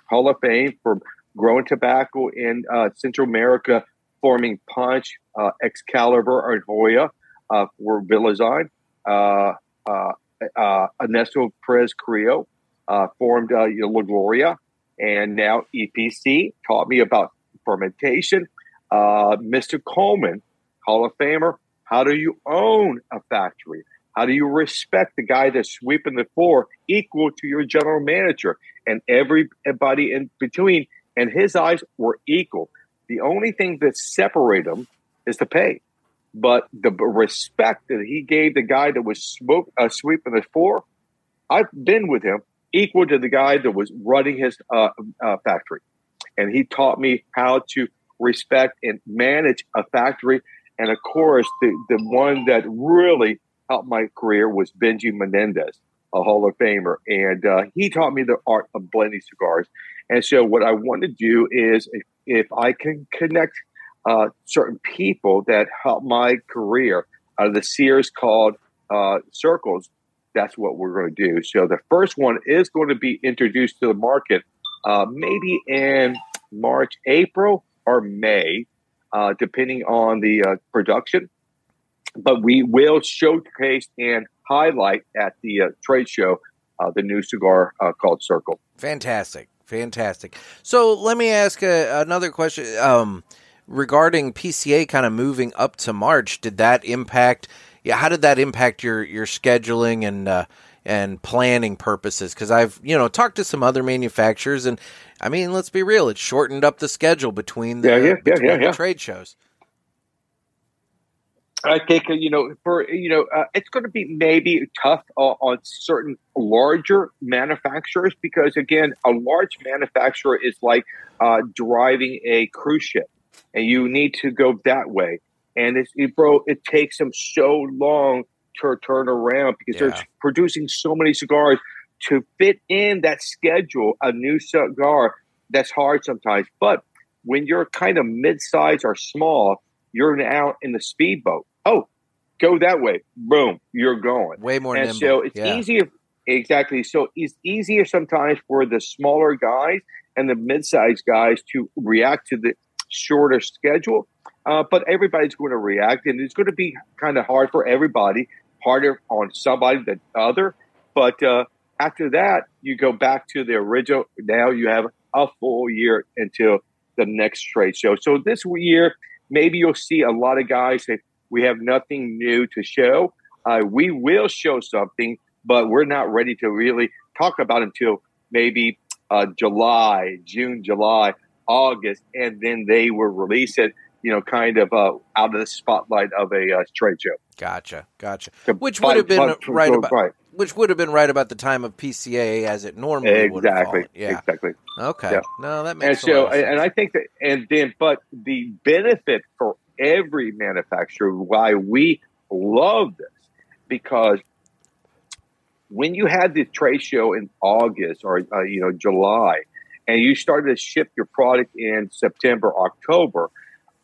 Hall of Fame for growing tobacco in uh, Central America, forming Punch, uh, Excalibur, and Hoyo uh, for Villazon. Uh, uh, uh, Ernesto Perez Carrillo uh, formed uh, La Gloria, and now EPC taught me about fermentation. Uh, Mr. Coleman, Hall of Famer, how do you own a factory? How do you respect the guy that's sweeping the floor equal to your general manager? And everybody in between, and his eyes were equal. The only thing that separated them is the pay. But the respect that he gave the guy that was smoke, uh, sweeping the floor, I've been with him equal to the guy that was running his uh, uh, factory. And he taught me how to respect and manage a factory. And of course, the, the one that really helped my career was Benji Menendez, a Hall of Famer. And uh, he taught me the art of blending cigars. And so, what I want to do is if, if I can connect uh, certain people that help my career, uh, the Sears called uh, Circles, that's what we're going to do. So, the first one is going to be introduced to the market uh, maybe in March, April, or May, uh, depending on the uh, production. But we will showcase and highlight at the uh, trade show uh, the new cigar uh, called Circle. Fantastic, fantastic. So let me ask a, another question um, regarding PCA kind of moving up to March. Did that impact? Yeah, how did that impact your your scheduling and uh, and planning purposes? Because I've you know talked to some other manufacturers, and I mean, let's be real, it shortened up the schedule between the, Yeah, yeah, between yeah, the trade shows. I think uh, you know for you know uh, it's going to be maybe tough uh, on certain larger manufacturers because again a large manufacturer is like uh, driving a cruise ship and you need to go that way and it's it, bro it takes them so long to turn around because Yeah. they're producing so many cigars to fit in that schedule a new cigar that's hard sometimes but when you're kind of mid-size or small you're now in the speedboat. Oh, go that way. Boom, you're going. Way more and nimble. so it's yeah. easier. Exactly. So it's easier sometimes for the smaller guys and the mid-sized guys to react to the shorter schedule. Uh, but everybody's going to react, and it's going to be kind of hard for everybody. Harder on somebody than other. But uh, after that, you go back to the original. Now you have a full year until the next trade show. So this year, maybe you'll see a lot of guys say, we have nothing new to show. Uh, we will show something, but we're not ready to really talk about until maybe uh, July, June, July, August, and then they will release it. You know, kind of uh, out of the spotlight of a uh, trade show. Gotcha, gotcha. Which would have been right about right. which would have been right about the time of PCA as it normally exactly, would have Yeah, exactly. Okay, yeah. no, that makes sense. and so, and I think that, and then, but the benefit for every manufacturer, why we love this, because when you had the trade show in August or uh, you know July, and you started to ship your product in September, October,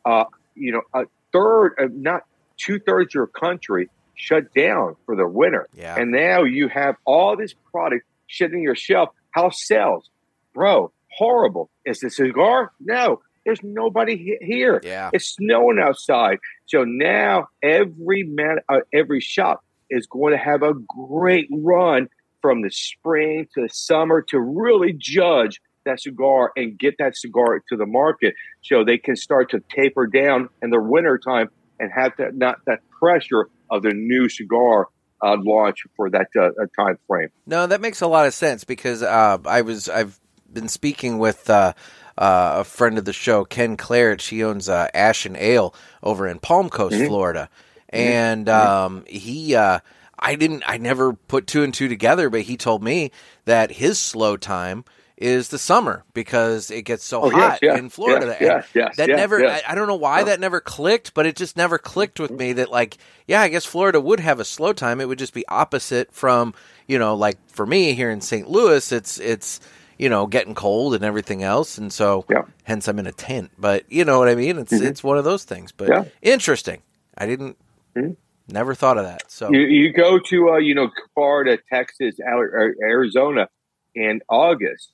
uh, you know a third, uh, not two thirds of your country shut down for the winter, yeah. and now you have all this product sitting your shelf. House sales, bro, horrible. Is the cigar? No, there's nobody here. Yeah. It's snowing outside. So now every man, uh, every shop is going to have a great run from the spring to the summer to really judge that cigar and get that cigar to the market so they can start to taper down in the winter time and have that not that pressure of the new cigar uh, launch for that uh, time frame. No, that makes a lot of sense because uh, I was I've been speaking with uh, uh, a friend of the show, Ken Claret. She owns uh, Ash and Ale over in Palm Coast, mm-hmm. Florida, mm-hmm. and um, he. Uh, I didn't. I never put two and two together, but he told me that his slow time is the summer because it gets so oh, hot yes, yeah, in Florida. Yes, that never. I, I, don't know why that never clicked, but it just never clicked with me. That like, yeah, I guess Florida would have a slow time. It would just be opposite from you know, like for me here in St. Louis, it's it's you know, getting cold and everything else, and so yeah. hence I'm in a tent. But you know what I mean? It's mm-hmm. it's one of those things. But yeah. interesting. I didn't mm-hmm. never thought of that. So you, you go to uh, you know Florida, Texas, Arizona in August.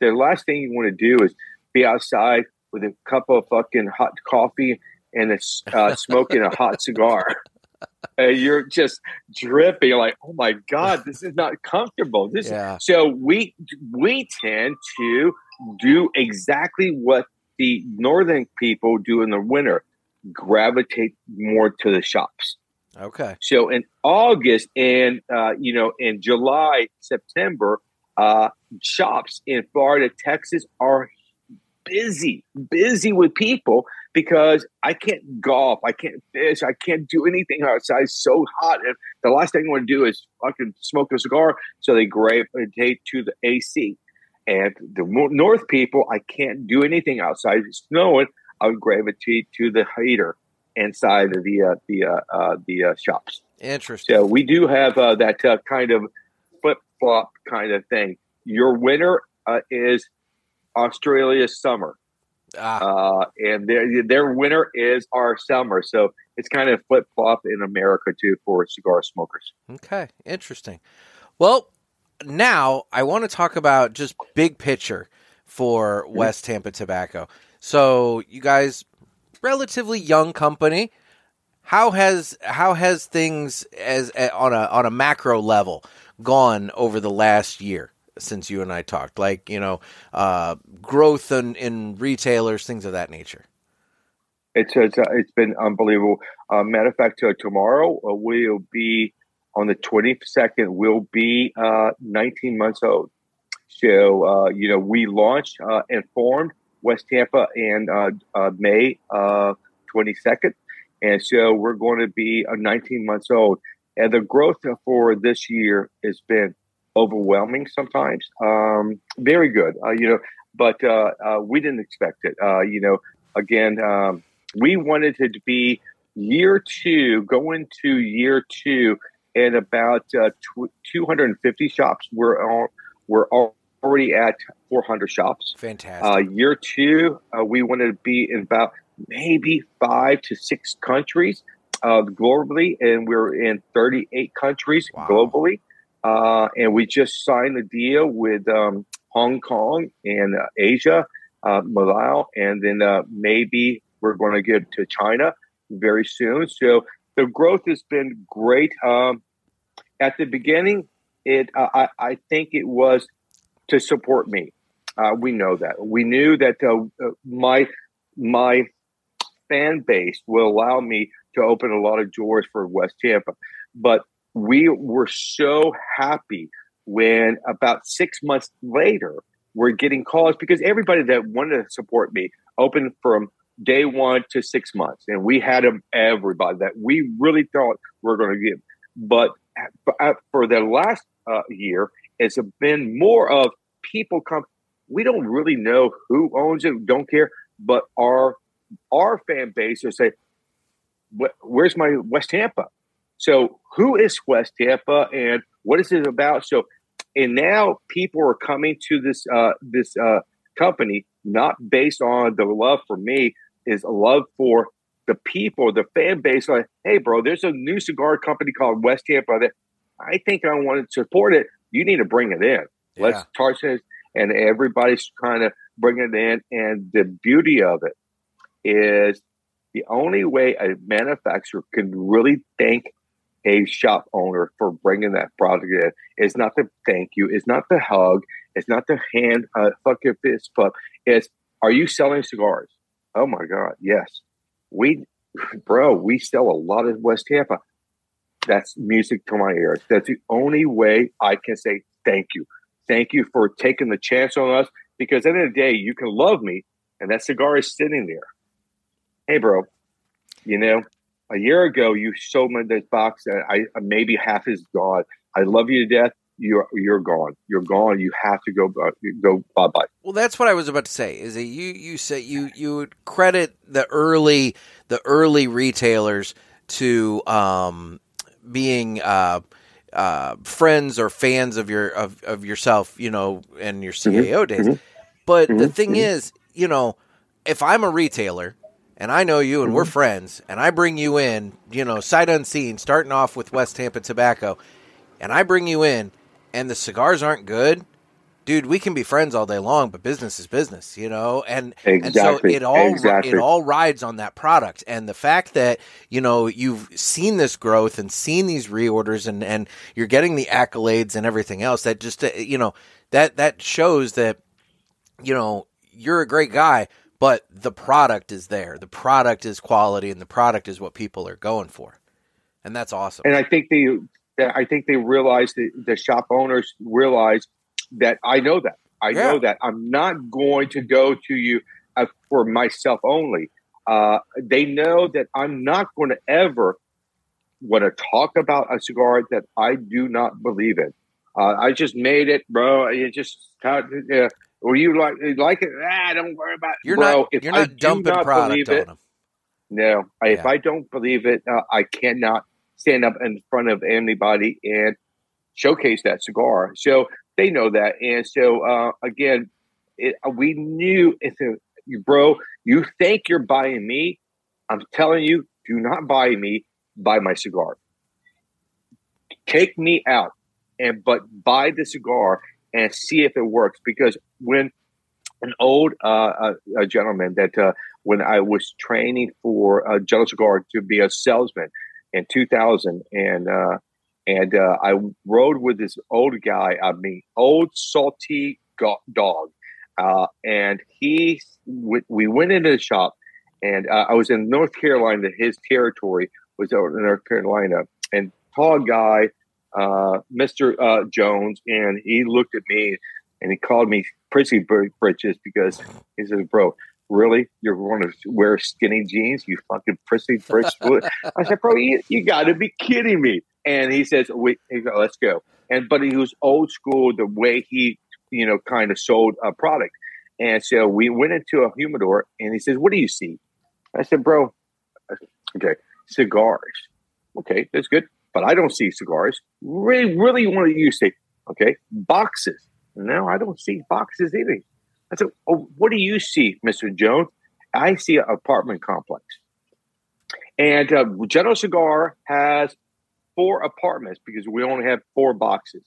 The last thing you want to do is be outside with a cup of fucking hot coffee and a, uh, smoking a hot cigar [LAUGHS] and you're just dripping. You're like, oh my god, this is not comfortable. This yeah. so we we tend to do exactly what the northern people do in the winter, gravitate more to the shops. Okay. So in August and uh, you know in July, September, uh, shops in Florida, Texas are busy, busy with people because I can't golf, I can't fish, I can't do anything outside. It's so hot. And the last thing I want to do is fucking smoke a cigar. So they gravitate to the AC. And the North people, I can't do anything outside. It's snowing. I would gravitate to the heater inside of the uh, the uh, uh, the uh, shops. Interesting. So we do have uh, that uh, kind of flip flop kind of thing. Your winter is Australia's summer. Ah. Uh, and their their winter is our summer, so it's kind of flip flop in America too for cigar smokers. Okay, interesting. Well, now I want to talk about just big picture for mm-hmm. West Tampa Tobacco. So you guys, relatively young company. How has how has things as on a on a macro level gone over the last year? since you and I talked, like you know, uh, growth in, in retailers, things of that nature. It's it's, uh, it's been unbelievable. Uh, matter of fact, uh, tomorrow uh, we'll be on the twenty second. We'll be uh, nineteen months old. So you know, we launched and formed West Tampa in May twenty second, and so we're going to be uh, nineteen months old. And the growth for this year has been overwhelming sometimes. Um, very good, uh, you know, but uh, uh, we didn't expect it. Uh, you know, again, um, we wanted it to be year two, going to year two, and about uh, tw- 250 shops. We're all, we're already at 400 shops. Fantastic. Uh, year two, we wanted to be in about maybe five to six countries globally, and we're in 38 countries wow. globally. Uh, and we just signed a deal with um, Hong Kong and uh, Asia, uh, Malaysia, and then uh, maybe we're going to get to China very soon. So the growth has been great. Um, at the beginning, it uh, I, I think it was to support me. Uh, we know that. We knew that uh, uh, my my fan base will allow me to open a lot of doors for West Tampa, but we were so happy when about six months later we're getting calls because everybody that wanted to support me opened from day one to six months, and we had them everybody that we really thought we are going to give. But for the last uh, year, it's been more of people come. We don't really know who owns it, don't care, but our our fan base will say, "Where's my West Tampa?" So, who is West Tampa, and what is it about? So, and now people are coming to this uh, this uh, company not based on the love for me, is a love for the people, the fan base. Like, hey, bro, there's a new cigar company called West Tampa that I think I want to support it. You need to bring it in. Yeah. Let's touch it. And everybody's trying to bring it in. And the beauty of it is the only way a manufacturer can really thank a shop owner for bringing that product in is not to thank you, it's not the hug, it's not the hand uh, fuck your fist pump. It's are you selling cigars? Oh my God, yes. We, bro, we sell a lot of West Tampa. That's music to my ears. That's the only way I can say thank you. Thank you for taking the chance on us because at the end of the day, you can love me and that cigar is sitting there. Hey, bro, you know, a year ago you sold me this box and I maybe half is gone. I love you to death you're you're gone. You're gone. You have to go uh, go bye bye. Well, that's what I was about to say. Is that you you say you you would credit the early the early retailers to um, being uh, uh, friends or fans of your of, of yourself, you know, and your CAO mm-hmm. days. Mm-hmm. But mm-hmm. the thing mm-hmm. is, you know, if I'm a retailer and I know you and we're mm-hmm. friends, and I bring you in, you know, sight unseen, starting off with West Tampa Tobacco, and I bring you in and the cigars aren't good, dude, we can be friends all day long, but business is business, you know? And exactly. and so it all exactly. it all rides on that product. And the fact that, you know, you've seen this growth and seen these reorders and and you're getting the accolades and everything else that just uh, you know, that that shows that you know, you're a great guy, but the product is there. The product is quality and the product is what people are going for. And that's awesome. And I think they, I think they realize that the shop owners realize that I know that. I yeah. know that. I'm not going to go to you uh, for myself only. Uh, they know that I'm not going to ever want to talk about a cigar that I do not believe in. Uh, I just made it, bro. You just uh, or you like like it? Ah, don't worry about it, you're bro. Not, if you're not dumping not product on it, them. No, yeah. if I don't believe it, uh, I cannot stand up in front of anybody and showcase that cigar. So they know that. And so, uh, again, it, uh, we knew if you, bro, you think you're buying me. I'm telling you, do not buy me, buy my cigar. Take me out and but buy the cigar and see if it works. Because when an old uh, a, a gentleman that uh, when I was training for a General Cigar to be a salesman, in 2000, and uh, and uh, I rode with this old guy. I mean, old salty dog, uh, and he w- we went into the shop, and uh, I was in North Carolina. His territory was out in North Carolina, and tall guy, uh, Mister uh, Jones, and he looked at me and he called me prissy britches because he said, "Bro, really? You're going to wear skinny jeans? You fucking prissy bitch. I said, bro, you, you got to be kidding me. And he says, goes, let's go. And, but he was old school the way he, you know, kind of sold a product. And so we went into a humidor and he says, what do you see? I said, bro, okay, cigars. Okay, that's good. But I don't see cigars. Really, really what do you see? Okay, boxes. No, I don't see boxes either. I said, oh, what do you see, Mr. Jones? I see an apartment complex. And uh, General Cigar has four apartments because we only have four boxes.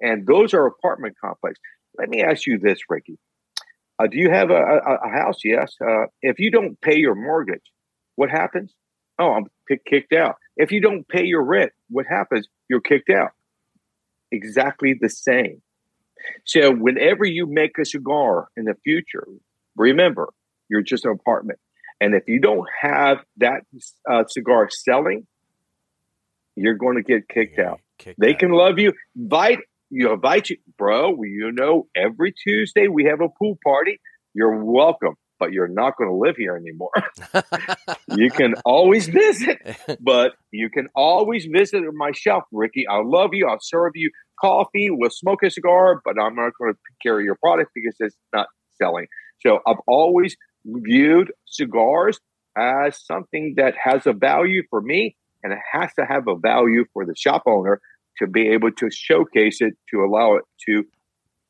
And those are apartment complex. Let me ask you this, Ricky. Uh, do you have a, a, a house? Yes. Uh, if you don't pay your mortgage, what happens? Oh, I'm kicked out. If you don't pay your rent, what happens? You're kicked out. exactly the same. So whenever you make a cigar in the future, remember you're just an apartment, and if you don't have that uh, cigar selling, you're going to get kicked out. Kick They that. can love you. Invite you invite you, bro. You know, every Tuesday we have a pool party. You're welcome, but you're not going to live here anymore. [LAUGHS] you can always visit, but you can always visit my shelf, Ricky. I love you. I'll serve you coffee. We'll smoke a cigar, but I'm not going to carry your product because it's not selling. So I've always viewed cigars as something that has a value for me, and it has to have a value for the shop owner to be able to showcase it to allow it to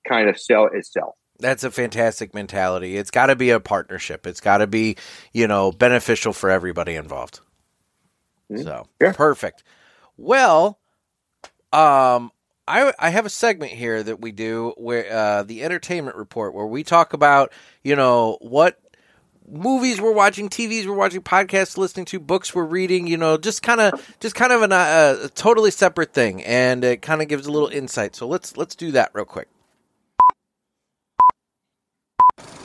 kind of sell itself. That's a fantastic mentality. It's got to be a partnership. It's got to be, you know, beneficial for everybody involved. Mhm. So, Yeah. perfect. Well, um I I have a segment here that we do where uh the entertainment report where we talk about, you know, what movies we're watching, TVs we're watching, podcasts listening to, books we're reading, you know, just kind of just kind of an, uh, a totally separate thing and it kind of gives a little insight. So let's let's do that real quick.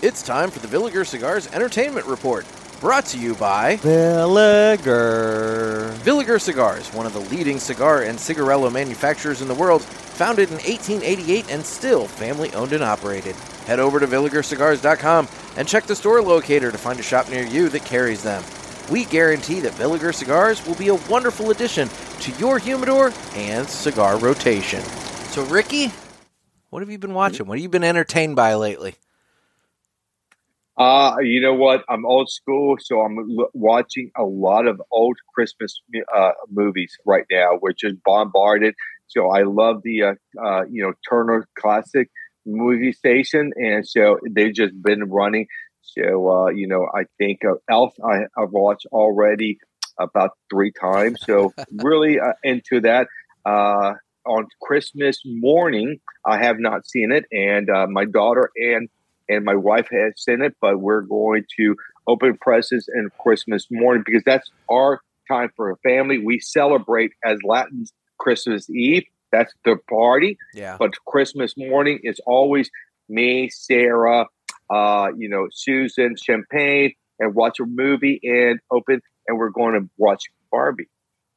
It's time for the Villiger Cigars Entertainment Report, brought to you by Villiger. Villiger Cigars, one of the leading cigar and cigarello manufacturers in the world, founded in 1888 and still family owned and operated. Head over to villigercigars.com and check the store locator to find a shop near you that carries them. We guarantee that Villiger Cigars will be a wonderful addition to your humidor and cigar rotation. So, Ricky, what have you been watching? What have you been entertained by lately? Uh, you know what? I'm old school, so I'm l- watching a lot of old Christmas uh, movies right now. We're just bombarded. So I love the uh, uh, you know Turner Classic movie station, and so they've just been running. So uh, you know, I think uh, Elf I, I've watched already about three times. So [LAUGHS] really uh, into that. Uh, on Christmas morning, I have not seen it, and uh, my daughter and and my wife has seen it, but we're going to open presses and Christmas morning because that's our time for a family. We celebrate as Latins Christmas Eve. That's the party, Yeah. but Christmas morning is always me, Sarah, uh, you know, Susan, champagne, and watch a movie and open, and we're going to watch Barbie.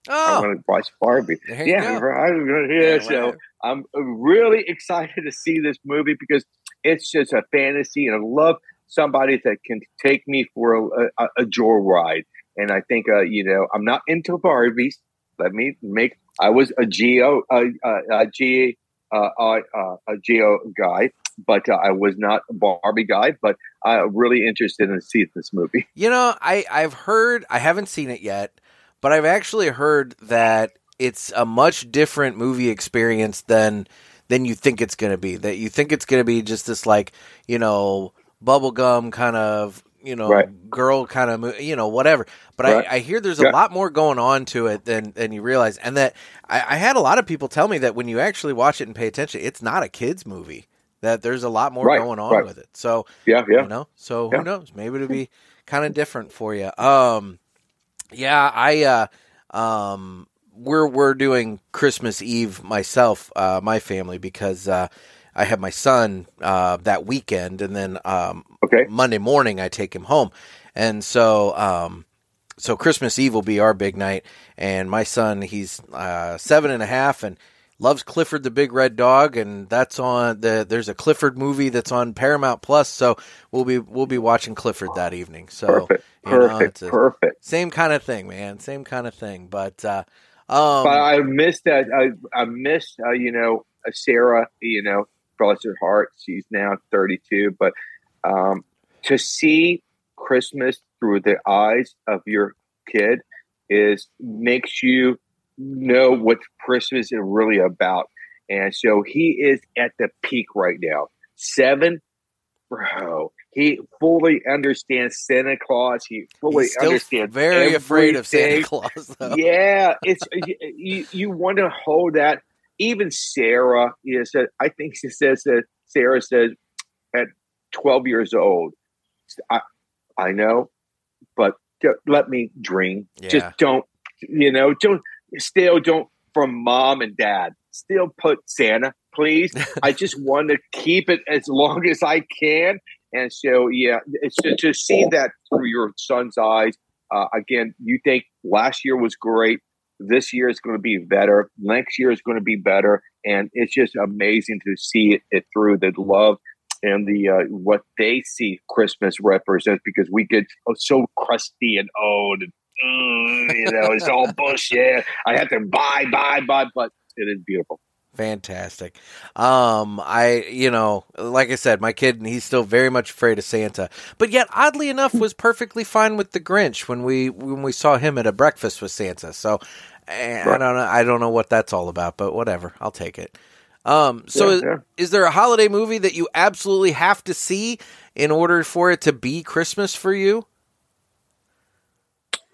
I'm Oh, going to watch Barbie. Yeah, go. right. Yeah, so. I'm really [LAUGHS] excited to see this movie because it's just a fantasy, and I love somebody that can take me for a, a, a joyride. And I think, uh, you know, I'm not into Barbies. Let me make. I was a Geo, a G, uh, uh, uh, a Geo guy, but uh, I was not a Barbie guy. But I'm really interested in seeing this movie. [LAUGHS] You know, I I've heard I haven't seen it yet, but I've actually heard that it's a much different movie experience than than you think it's going to be. That you think it's going to be just this like, you know, bubblegum kind of, you know, Right. girl kind of, you know, whatever. But Right. I, I hear there's Yeah. a lot more going on to it than than you realize, and that I, I had a lot of people tell me that when you actually watch it and pay attention, it's not a kids movie. That there's a lot more Right, going on with it. So Yeah, yeah. you know so Yeah. who knows maybe it'll be kind of different for you um yeah i uh um we're we're doing christmas eve myself uh my family because uh i have my son uh that weekend and then um Okay. monday morning i take him home and so um so christmas eve will be our big night and my son he's uh seven and a half and loves Clifford the Big Red Dog, and that's on the. There's a Clifford movie that's on Paramount Plus, so we'll be we'll be watching Clifford that evening. So Perfect. you know, Perfect. it's a- perfect. same kind of thing, man. Same kind of thing. But uh, um, but I missed that. I, I missed, uh, you know, uh, Sarah, you know, bless her heart. She's now 32. But um, to see Christmas through the eyes of your kid is makes you know what Christmas is really about. And so he is at the peak right now. Seven, bro. He fully understands Santa Claus. He fully understands. very afraid of Santa Claus. Though. yeah, it's you, you want to hold that. Even Sarah is. a- I think she says that Sarah says at 12 years old. I I know, but let me dream. Yeah. Just don't. You know, don't still don't from mom and dad. still put Santa, please. [LAUGHS] I just want to keep it as long as I can. And so, yeah, it's to, to see that through your son's eyes. Uh, again, you think last year was great. This year is going to be better. Next year is going to be better. And it's just amazing to see it, it through the love and the uh, what they see Christmas represents because we get so crusty and old and mm, you know it's all [LAUGHS] bullshit. I have to buy, buy, buy, but it is beautiful. Fantastic. Um, I, you know, like I said, my kid, he's still very much afraid of Santa, but yet, oddly enough, was perfectly fine with the Grinch when we when we saw him at a breakfast with Santa. So, eh, I don't know, I don't know what that's all about, but whatever, I'll take it. Um, so yeah, yeah. Is, is there a holiday movie that you absolutely have to see in order for it to be Christmas for you?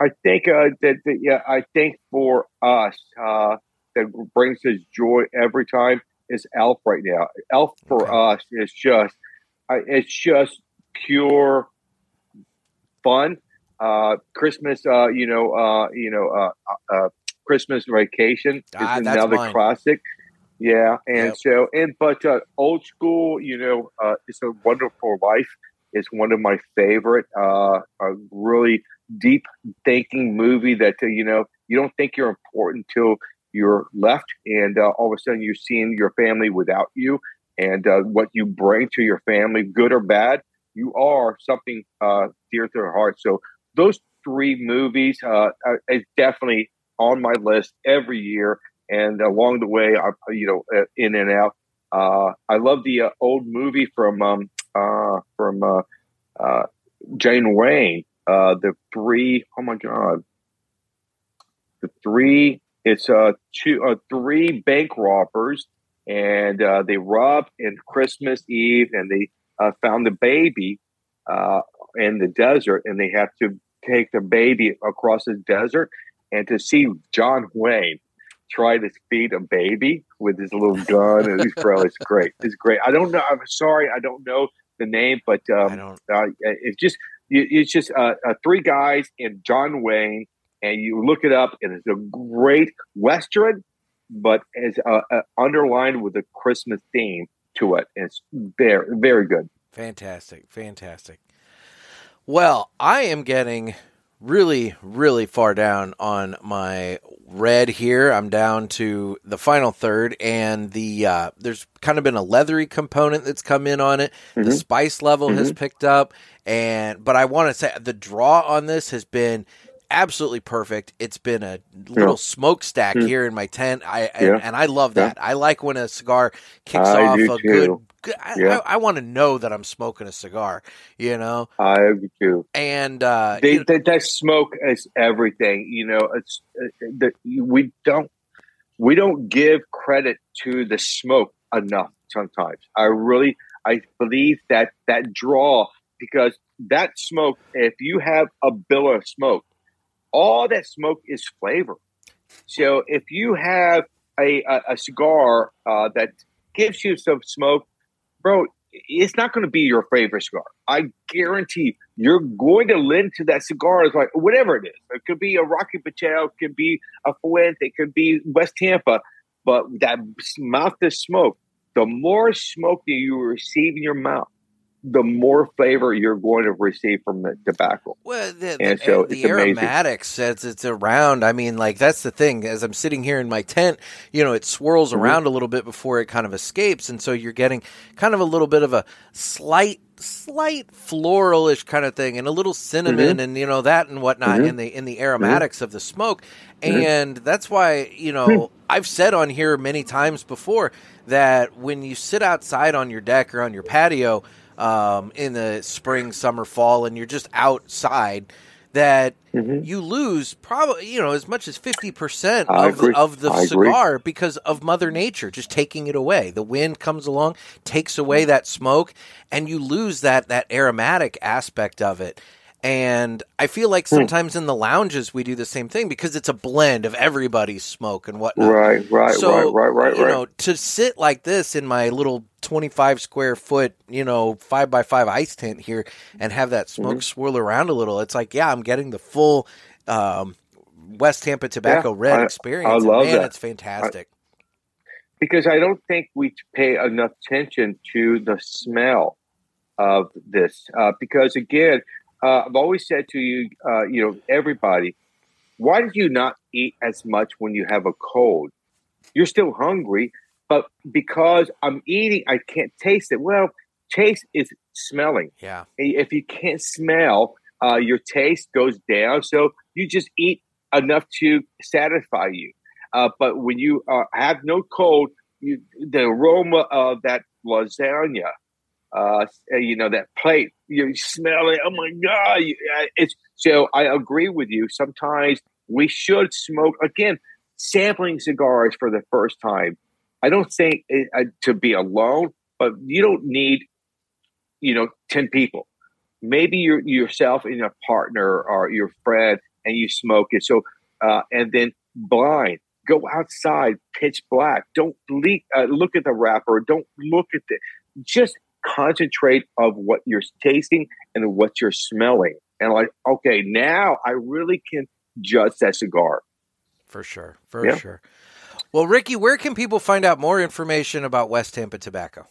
I think uh, that, that yeah, I think for us, uh, that brings us joy every time is Elf right now. Elf for okay. us is just it's just pure fun. Uh, Christmas, uh, you know, uh, you know, uh, uh, Christmas Vacation ah, is another mine. classic. Yeah, and yep. so and but uh, old school, you know, uh, it's a Wonderful Life It's one of my favorite. uh, a really deep thinking movie that you know you don't think you're important till you're left, and uh, all of a sudden you're seeing your family without you, and uh, what you bring to your family, good or bad, you are something uh, dear to their heart. So those three movies uh, is definitely on my list every year, and along the way, I you know uh, in and out. Uh, I love the uh, old movie from um, from John Wayne, the three. Oh my god, the three it's uh, two, uh, three bank robbers, and uh, they robbed in Christmas Eve, and they uh, found the baby uh, in the desert, and they have to take the baby across the desert, and to see John Wayne try to feed a baby with his little gun, and he's bro, it's great. It's great. I don't know. I'm sorry, I don't know the name, but um, uh, it's just it's just uh, uh, three guys and John Wayne and you look it up, and it's a great western, but it's uh, uh, underlined with a Christmas theme to it. And it's very, very good. Fantastic, fantastic. Well, I am getting really, really far down on my red here. I'm down to the final third, and the uh, there's kind of been a leathery component that's come in on it. Mm-hmm. The spice level mm-hmm. has picked up, and but I want to say the draw on this has been absolutely perfect. It's been a little yeah. smokestack mm. here in my tent. I and, yeah. and I love that. Yeah. I like when a cigar kicks I off a too. good. I, I, I want to know that I'm smoking a cigar. You know, I do too. And uh, they, you know, that smoke is everything. You know, it's uh, the, we don't we don't give credit to the smoke enough. Sometimes I really I believe that that draw because that smoke. If you have a bill of smoke all that smoke is flavor. So if you have a, a, a cigar uh, that gives you some smoke, bro, it's not going to be your favorite cigar. I guarantee you're going to lend to that cigar as like whatever it is. It could be a Rocky Patel, it could be a Fuente, it could be West Tampa, but that mouth of smoke, the more smoke that you receive in your mouth, the more flavor you're going to receive from the tobacco. Well, the, and so the aromatics as it's around. I mean, like that's the thing. As I'm sitting here in my tent, you know, it swirls mm-hmm. around a little bit before it kind of escapes, and so you're getting kind of a little bit of a slight slight floralish kind of thing and a little cinnamon mm-hmm. and you know that and whatnot mm-hmm. in the in the aromatics mm-hmm. of the smoke mm-hmm. and that's why you know hmm. i've said on here many times before that when you sit outside on your deck or on your patio um, in the spring, summer, fall, and you're just outside, that mm-hmm. you lose probably you know as much as fifty percent of of the I cigar agree. because of Mother Nature just taking it away. The wind comes along, takes away that smoke, and you lose that that aromatic aspect of it. And I feel like hmm. sometimes in the lounges we do the same thing because it's a blend of everybody's smoke and whatnot. Right, right, so, right, right, right. You know, to sit like this in my little twenty-five square foot, you know, five by five ice tent here and have that smoke mm-hmm. swirl around a little, it's like, yeah, I'm getting the full um, West Tampa Tobacco yeah, Red I, experience. I love and man, that. it's fantastic. because I don't think we pay enough attention to the smell of this. Uh, because again, uh, I've always said to you, uh, you know, everybody, why do you not eat as much when you have a cold? You're still hungry, but because I'm eating, I can't taste it. Well, taste is smelling. Yeah. If you can't smell, uh, your taste goes down. So you just eat enough to satisfy you. Uh, but when you uh, have no cold, you, the aroma of that lasagna, uh, you know, that plate, you smell it. Oh my God. It's so I agree with you. Sometimes we should smoke again, sampling cigars for the first time. I don't think it, uh, to be alone, but you don't need, you know, 10 people. Maybe you're yourself and your partner or your friend and you smoke it. So, uh, and then blind Go outside, pitch black. Don't leak, uh, look at the wrapper. Don't look at the. Just concentrate of what you're tasting and what you're smelling. And like, okay, now I really can judge that cigar. For sure, for yeah. sure. Well, Ricky, where can people find out more information about West Tampa Tobacco?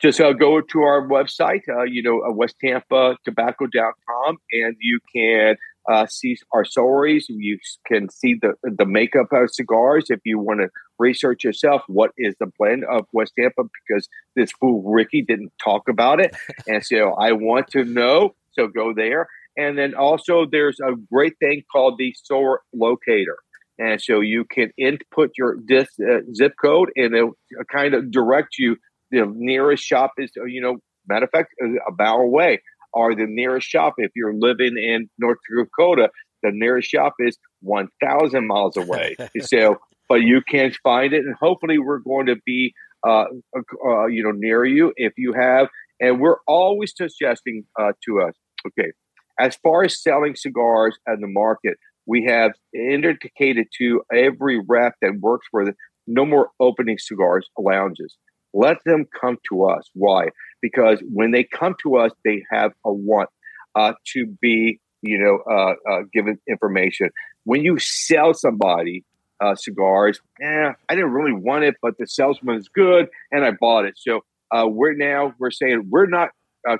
Just uh, go to our website, uh, you know, uh, westtampatobacco.com, and you can uh, see our stories. You can see the the makeup of cigars. If you want to research yourself, what is the blend of West Tampa? Because this fool Ricky didn't talk about it, [LAUGHS] and so I want to know. So go there, and then also there's a great thing called the store locator. And so you can input your this, uh, zip code, and it'll kind of direct you. The nearest shop is, you know, matter of fact, a mile away are the nearest shop. If you're living in North Dakota, the nearest shop is 1,000 miles away. [LAUGHS] so, but you can find it, and hopefully, we're going to be, uh, uh, you know, near you if you have. And we're always suggesting uh, to us, okay, as far as selling cigars at the market, we have indicated to every rep that works for the no more opening cigars lounges. Let them come to us. Why? Because when they come to us, they have a want uh, to be, you know, uh, uh, given information. When you sell somebody uh, cigars, Yeah, I didn't really want it, but the salesman is good, and I bought it. So uh, we're now we're saying we're not uh,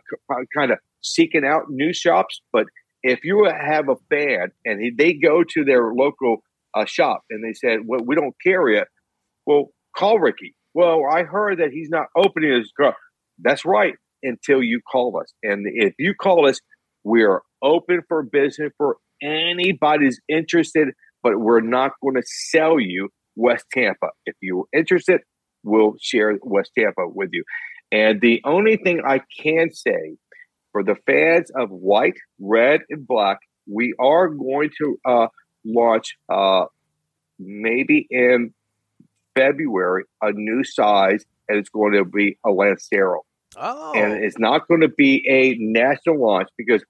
kind of seeking out new shops, but if you have a fan and they go to their local shop and they said, "Well, we don't carry it," well, call Ricky well, I heard that he's not opening his car. That's right until you call us. And if you call us, we're open for business for anybody's interested, but we're not going to sell you West Tampa. If you're interested, we'll share West Tampa with you. And the only thing I can say for the fans of white, red, and black, we are going to uh, launch uh, maybe in February a new size, and it's going to be a Lancero. Oh. And it's not going to be a national launch because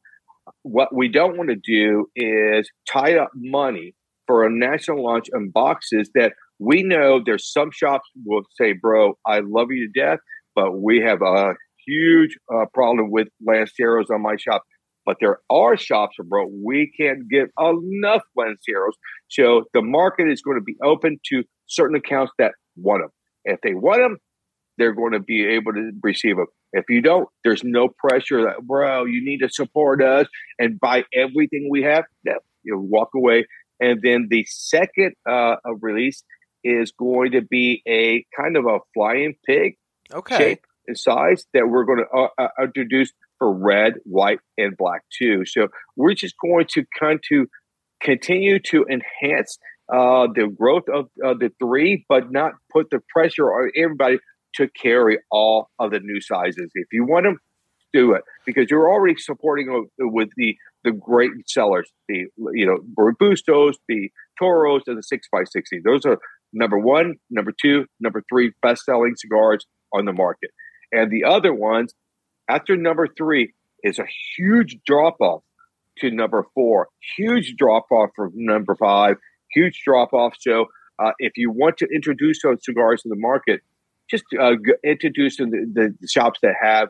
what we don't want to do is tie up money for a national launch in boxes that we know there's some shops will say, bro, I love you to death, but we have a huge uh, problem with Lanceros on my shop. But there are shops, bro, we can't get enough Lanceros. So the market is going to be open to certain accounts that want them. If they want them, they're going to be able to receive them. If you don't, there's no pressure that, bro, you need to support us and buy everything we have. No, you walk away. And then the second uh, release is going to be a kind of a flying pig okay. shape and size that we're going to uh, uh, introduce for red, white, and black too. So we're just going to kind to continue to enhance uh, the growth of uh, the three, but not put the pressure on everybody to carry all of the new sizes. If you want them, do it because you're already supporting with the the great sellers, the you know Robustos, the Toros, and the six by sixty. Those are number one, number two, number three best selling cigars on the market, and the other ones after number three is a huge drop off to number four, huge drop off from number five, huge drop off. So uh, if you want to introduce those cigars to the market, just uh, introduce the, the, the shops that have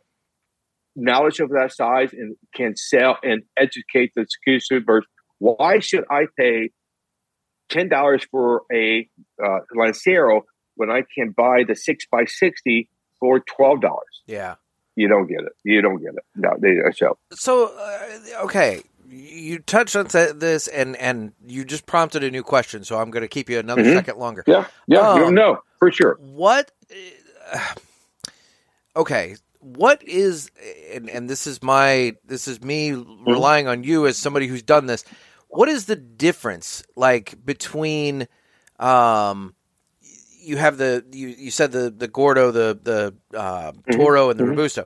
knowledge of that size and can sell and educate the consumers. Why should I pay ten dollars for a uh, Lancero when I can buy the six by sixty for twelve dollars. Yeah, you don't get it. You don't get it. No, they so. So uh, okay, you touched on this, and and you just prompted a new question, so I'm going to keep you another mm-hmm. second longer. Yeah, yeah, um, no, for sure. What? Uh, [SIGHS] okay, what is and, and this is my this is me mm-hmm. relying on you as somebody who's done this what is the difference like between um you have the you, you said the the gordo the the uh, mm-hmm. toro and the mm-hmm. robusto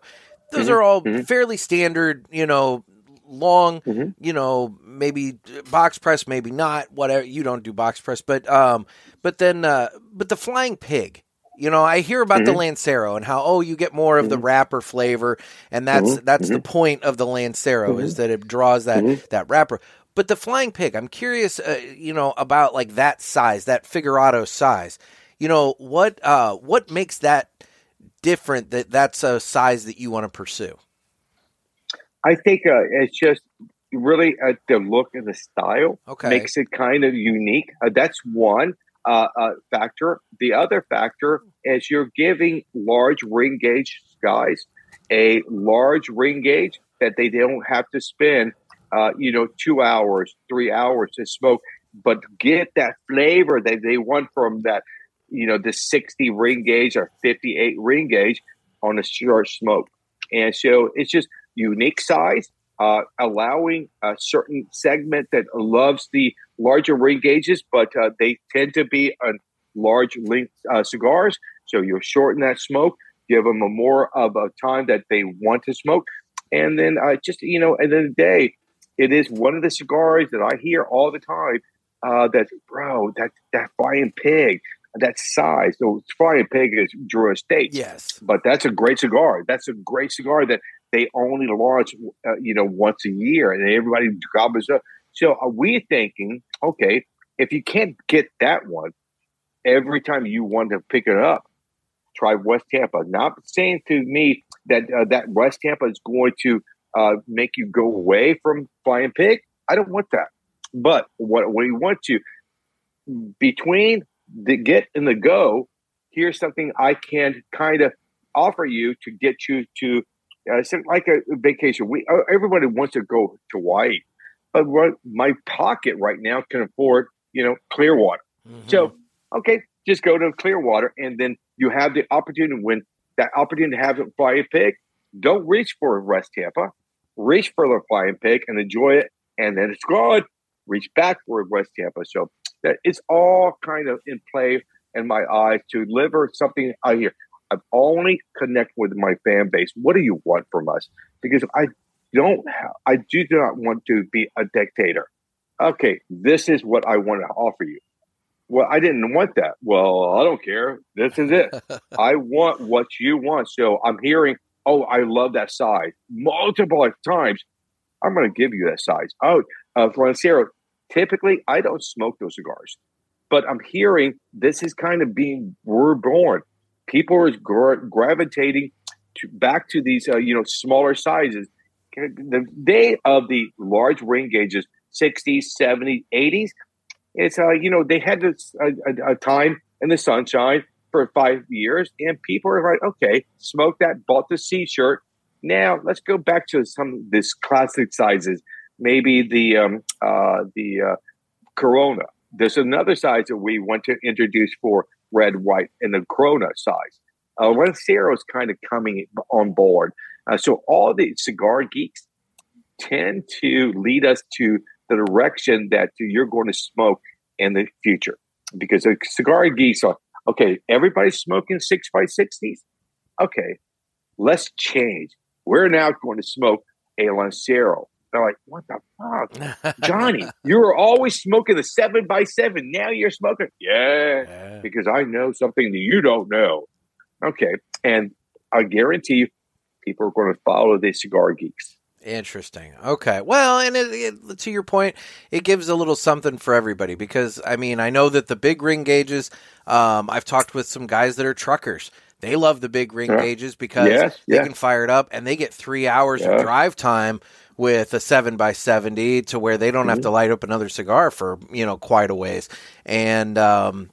those are all fairly standard you know long you know maybe box press maybe not whatever you don't do box press but um but then uh but the flying pig you know, I hear about mm-hmm. the Lancero and how oh you get more of mm-hmm. the wrapper flavor, and that's mm-hmm. that's the mm-hmm. point of the Lancero is mm-hmm. that it draws that mm-hmm. that wrapper. But the flying pig, I'm curious, uh, you know, about like that size, that figurado size. You know, what uh, what makes that different? That that's a size that you want to pursue. I think uh, it's just really uh, the look and the style okay. makes it kind of unique. Uh, that's one uh, uh, factor. The other factor is you're giving large ring gauge guys a large ring gauge that they don't have to spend uh, you know, two hours, three hours to smoke, but get that flavor that they want from that, you know, the 60 ring gauge or 58 ring gauge on a short smoke. And so it's just unique size, uh, allowing a certain segment that loves the larger ring gauges, but uh, they tend to be on large length uh, cigars. So you shorten that smoke, give them a more of a time that they want to smoke. And then uh, just, you know, at the end of the day, it is one of the cigars that I hear all the time. Uh, that bro, that that flying pig, that size. So flying pig is Drew Estate. Yes, but that's a great cigar. That's a great cigar that they only launch, uh, you know, once a year, and everybody gobbles up. So are we thinking, okay, if you can't get that one every time you want to pick it up, try West Tampa. Not saying to me that uh, that West Tampa is going to uh, make you go away from flying pig. I don't want that. But what we want to between the get and the go, here's something I can kind of offer you to get you to uh, like a vacation. We uh, everybody wants to go to Hawaii, but what my pocket right now can afford, you know, Clearwater. Mm-hmm. So okay, just go to Clearwater, and then you have the opportunity when that opportunity to have a fly a pig. Don't reach for West Tampa reach for the flying pig and enjoy it, and then it's gone. Reach back for West Tampa. So that it's all kind of in play in my eyes to deliver something out here. I've only connect with my fan base. What do you want from us? Because I don't, have, I do not want to be a dictator. Okay, this is what I want to offer you. Well, I didn't want that. Well, I don't care. This is it. [LAUGHS] I want what you want. So I'm hearing oh, I love that size multiple times. I'm going to give you that size. Oh, uh, Lancero, typically I don't smoke those cigars, but I'm hearing this is kind of being reborn. People are gra- gravitating to, back to these, uh, you know, smaller sizes. The day of the large ring gauges, 60s, 70s, 80s, it's, uh, you know, they had this a, a, a time in the sunshine for five years, and people are like, okay, smoke that, bought the C shirt. Now let's go back to some of this classic sizes. Maybe the um, uh, the uh, Corona. There's another size that we want to introduce for red, white, and the Corona size. Uh, Lancero is kind of coming on board. Uh, so all the cigar geeks tend to lead us to the direction that you're going to smoke in the future because the cigar geeks are Okay, everybody's smoking six by sixties. Okay, let's change. We're now going to smoke a Lancero. They're like, what the fuck, [LAUGHS] Johnny? you were always smoking the seven by seven. Now you're smoking, yeah, yeah, because I know something that you don't know. Okay, and I guarantee you, people are going to follow the cigar geeks. Interesting. Okay. Well, and it, it, to your point, it gives a little something for everybody because I mean, I know that the big ring gauges. Um, I've talked with some guys that are truckers. They love the big ring yeah. gauges because yes, they can fire it up and they get three hours yeah. of drive time with a seven by seventy to where they don't mm-hmm. have to light up another cigar for you know quite a ways. And um,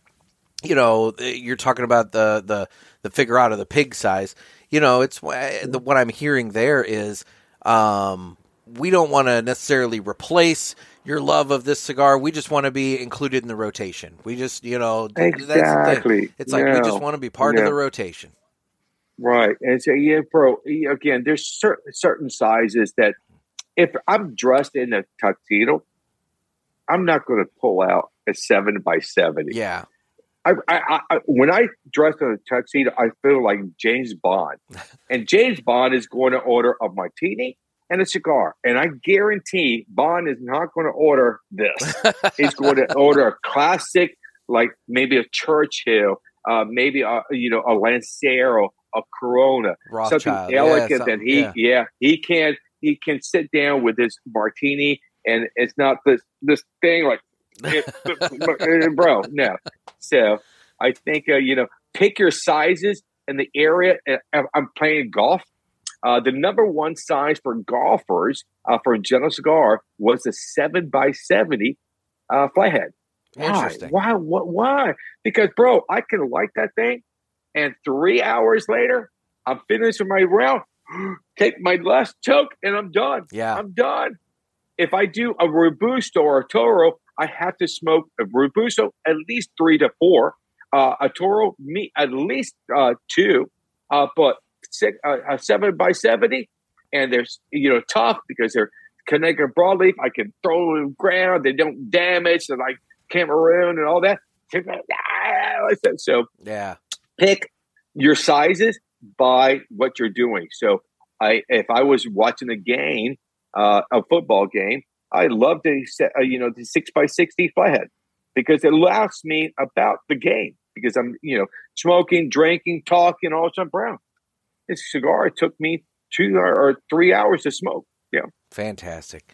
you know, you're talking about the the the figure out of the pig size. You know, it's the, what I'm hearing there is um, we don't want to necessarily replace your love of this cigar. We just want to be included in the rotation. We just, you know, exactly. It's like yeah. we just want to be part yeah. of the rotation. Right. And so, yeah, bro, again, there's certain, certain sizes that if I'm dressed in a tuxedo, I'm not going to pull out a seven by 70. Yeah. I, I, I, when I dress in a tuxedo, I feel like James Bond, [LAUGHS] and James Bond is going to order a martini and a cigar, and I guarantee Bond is not going to order this. [LAUGHS] He's going to order a classic, like maybe a Churchill, uh, maybe a you know a Lancero, a Corona, Rothschild. something elegant yeah, something, that he yeah. yeah he can he can sit down with his martini, and it's not this this thing like, [LAUGHS] bro, no. So I think uh, you know pick your sizes and the area. Uh, I'm playing golf. Uh, the number one size for golfers uh, for a General Cigar was the seven by seventy uh, flathead. Why? Why? What? Why? Because, bro, I can light that thing, and three hours later, I'm finished with my round, take my last choke, and I'm done. Yeah, I'm done. If I do a robusto or a toro, I have to smoke a robusto at least three to four, uh, a toro me at least uh, two, uh, but six, uh, a seven by seventy, and they're you know tough because they're Connecticut broadleaf. I can throw them ground; they don't damage. They're like Cameroon and all that. So yeah, pick your sizes by what you're doing. So I, if I was watching a game, uh, a football game, I love the uh, you know the six by sixty flathead because it allows me about the game because I'm you know smoking, drinking, talking, all some brown. This cigar took me two or three hours to smoke. Yeah, fantastic.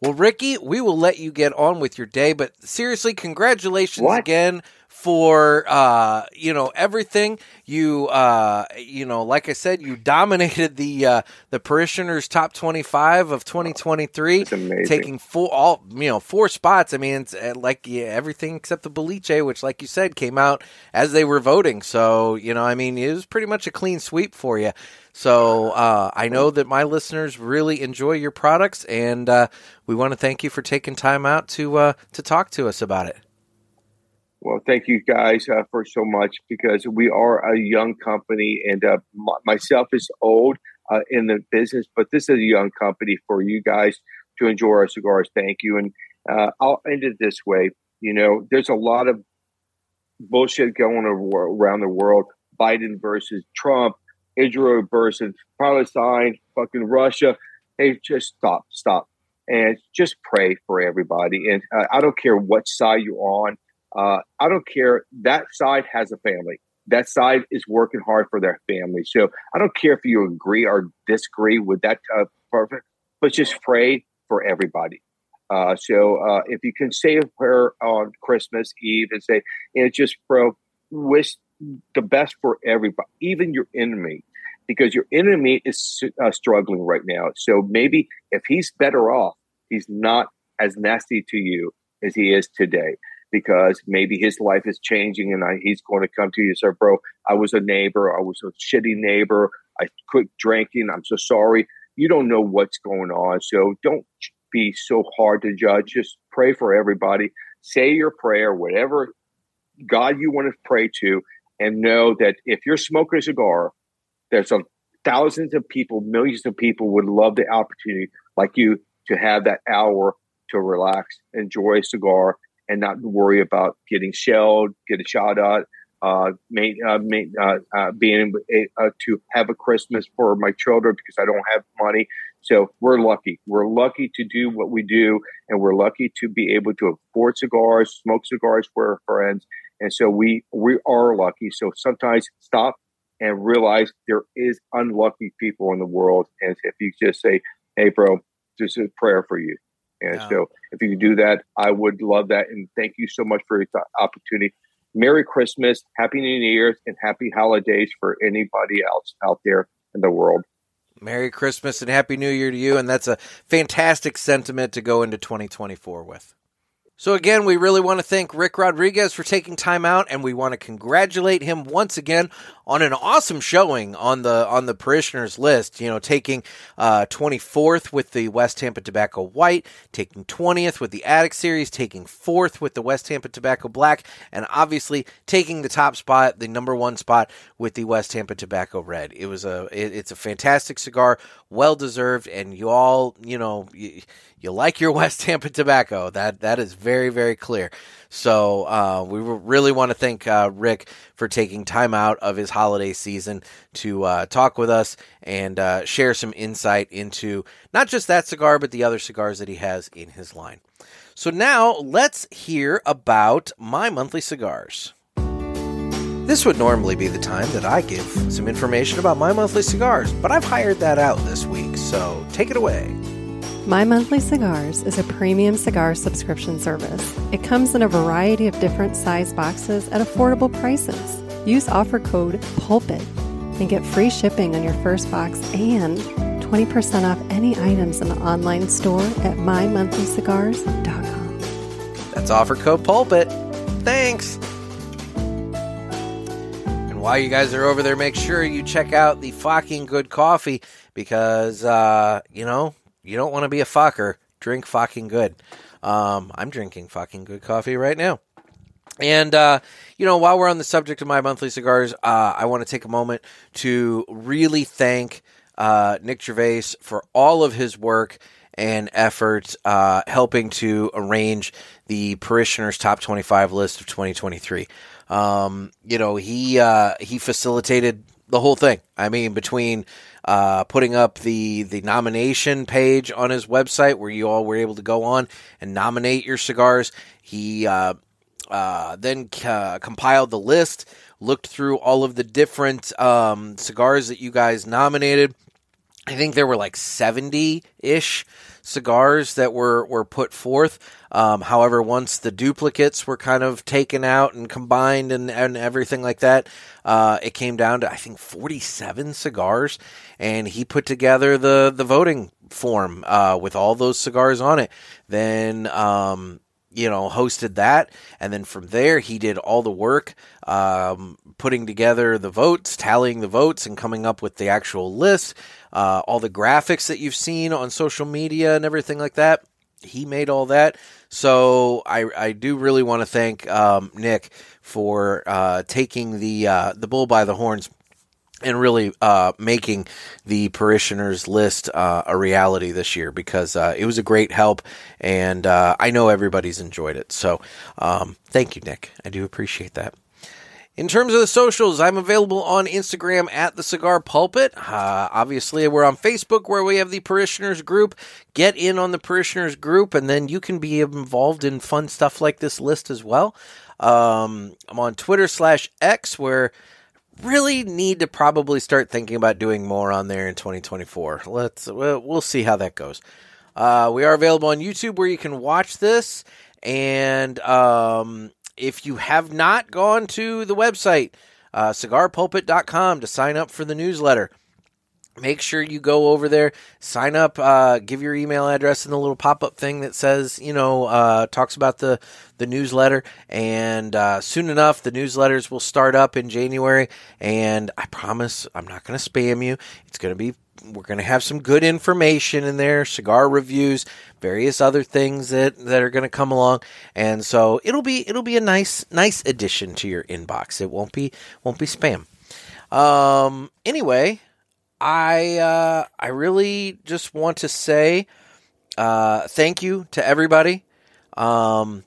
Well, Ricky, we will let you get on with your day, but seriously, congratulations what? again for uh, you know everything. You uh, you know, like I said, you dominated the uh, the parishioners top twenty five of twenty twenty three, taking four all you know four spots. I mean, it's uh, like yeah, everything except the boliche, which, like you said, came out as they were voting. So you know, I mean, it was pretty much a clean sweep for you. So uh, I know that my listeners really enjoy your products, and uh, we want to thank you for taking time out to uh, to talk to us about it. Well, thank you guys uh, for so much because we are a young company, and uh, m- myself is old uh, in the business, but this is a young company for you guys to enjoy our cigars. Thank you, and uh, I'll end it this way. You know, there's a lot of bullshit going around the world: Biden versus Trump, Israel versus Palestine, fucking Russia. Hey, just stop, stop, and just pray for everybody. And uh, I don't care what side you're on uh, I don't care. That side has a family. That side is working hard for their family. So I don't care if you agree or disagree with that uh, perfect, but just pray for everybody. Uh, so uh, if you can say a prayer on Christmas Eve and say, and just bro, wish the best for everybody, even your enemy, because your enemy is uh, struggling right now. So maybe if he's better off, he's not as nasty to you as he is today because maybe his life is changing and I, he's going to come to you and say, bro, I was a neighbor. I was a shitty neighbor. I quit drinking. I'm so sorry. You don't know what's going on. So don't be so hard to judge. Just pray for everybody. Say your prayer, whatever God you want to pray to, and know that if you're smoking a cigar, there's a thousands of people, millions of people would love the opportunity like you to have that hour to relax, enjoy a cigar, and not worry about getting shelled, get a shot at, uh, may, uh, may, uh, uh being able uh, to have a Christmas for my children because I don't have money. So we're lucky. We're lucky to do what we do, and we're lucky to be able to afford cigars, smoke cigars for our friends. And so we we are lucky. So sometimes stop and realize there is unlucky people in the world. And if you just say, "Hey, bro, this is a prayer for you," And yeah. so, if you could do that, I would love that. And thank you so much for your opportunity. Merry Christmas, Happy New Year, and Happy Holidays for anybody else out there in the world. Merry Christmas and Happy New Year to you. And that's a fantastic sentiment to go into 2024 with. So again, we really want to thank Rick Rodriguez for taking time out, and we want to congratulate him once again on an awesome showing on the on the parishioners list. You know, taking uh, fourth with the West Tampa Tobacco White, taking twentieth with the Attic Series, taking fourth with the West Tampa Tobacco Black, and obviously taking the top spot, the number one spot with the West Tampa Tobacco Red. It was a it, it's a fantastic cigar, well deserved, and you all you know. You, you like your [LAUGHS] West Tampa tobacco. That that is very very clear. So uh, we really want to thank uh, Rick for taking time out of his holiday season to uh, talk with us and uh, share some insight into not just that cigar but the other cigars that he has in his line. So now let's hear about my monthly cigars. This would normally be the time that I give some information about my monthly cigars, but I've hired that out this week, so take it away. My Monthly Cigars is a premium cigar subscription service. It comes in a variety of different size boxes at affordable prices. Use offer code PULPIT and get free shipping on your first box and 20% off any items in the online store at mymonthlycigars.com. That's offer code PULPIT. Thanks. And while you guys are over there, make sure you check out the fucking good coffee because, uh, you know, you don't want to be a fucker. Drink fucking good. Um, I'm drinking fucking good coffee right now. And, uh, you know, while we're on the subject of my monthly cigars, uh, I want to take a moment to really thank uh, Nick Gervais for all of his work and effort uh, helping to arrange the Parishioners Top 25 list of 2023. Um, you know, he uh, he facilitated the whole thing. I mean, between uh, putting up the the nomination page on his website where you all were able to go on and nominate your cigars. He uh, uh, then uh, compiled the list, looked through all of the different um, cigars that you guys nominated. I think there were like seventy ish cigars that were were put forth. Um, however, once the duplicates were kind of taken out and combined and, and everything like that, uh, it came down to I think 47 cigars, and he put together the the voting form uh, with all those cigars on it. Then um, you know, hosted that. And then from there, he did all the work, um, putting together the votes, tallying the votes, and coming up with the actual list. Uh, all the graphics that you've seen on social media and everything like that. He made all that. So I, I do really want to thank um, Nick for uh, taking the uh, the bull by the horns and really uh, making the parishioners list uh, a reality this year because uh, it was a great help and uh, I know everybody's enjoyed it. So um, thank you, Nick. I do appreciate that. In terms of the socials, I'm available on Instagram at the Cigar Pulpit. Uh, obviously, we're on Facebook where we have the Parishioners group. Get in on the Parishioners group, and then you can be involved in fun stuff like this list as well. Um, I'm on Twitter slash X where really need to probably start thinking about doing more on there in 2024. Let's we'll, see how that goes. Uh, we are available on YouTube where you can watch this and um, if you have not gone to the website, uh, cigarpulpit.com to sign up for the newsletter, make sure you go over there, sign up, uh, give your email address in the little pop up thing that says, you know, uh, talks about the, the newsletter. And uh, soon enough, the newsletters will start up in January. And I promise I'm not going to spam you. It's going to be we're going to have some good information in there, cigar reviews, various other things that, that are going to come along, and so it'll be it'll be a nice nice addition to your inbox. It won't be won't be spam. Um, anyway, I uh, I really just want to say uh, thank you to everybody. Um,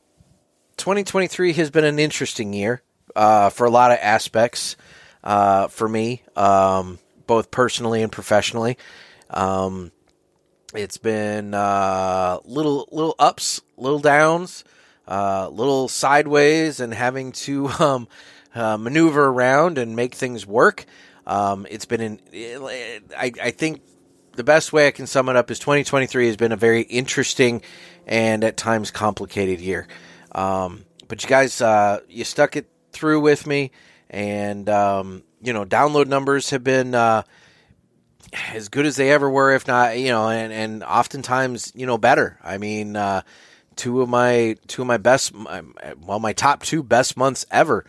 2023 has been an interesting year uh, for a lot of aspects uh, for me. Um, both personally and professionally. Um, it's been uh, little little ups, little downs, uh, little sideways, and having to [LAUGHS] um, maneuver around and make things work. Um, it's been an, I, I think the best way I can sum it up is 2023 has been a very interesting and at times complicated year. Um, but you guys, uh, you stuck it through with me, and um, you know, download numbers have been uh, as good as they ever were, if not, you know, and, and oftentimes, you know, better. I mean, uh, two of my two of my best, my, well, my top two best months ever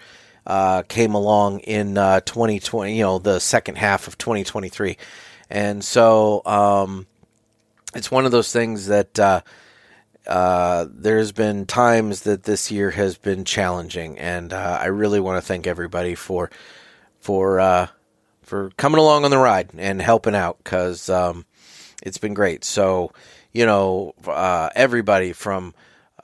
uh, came along in uh, 2020. You know, the second half of 2023, and so um, it's one of those things that. Uh, uh, there's been times that this year has been challenging, and uh, I really want to thank everybody for for uh, for coming along on the ride and helping out because um, it's been great. So, you know, everybody from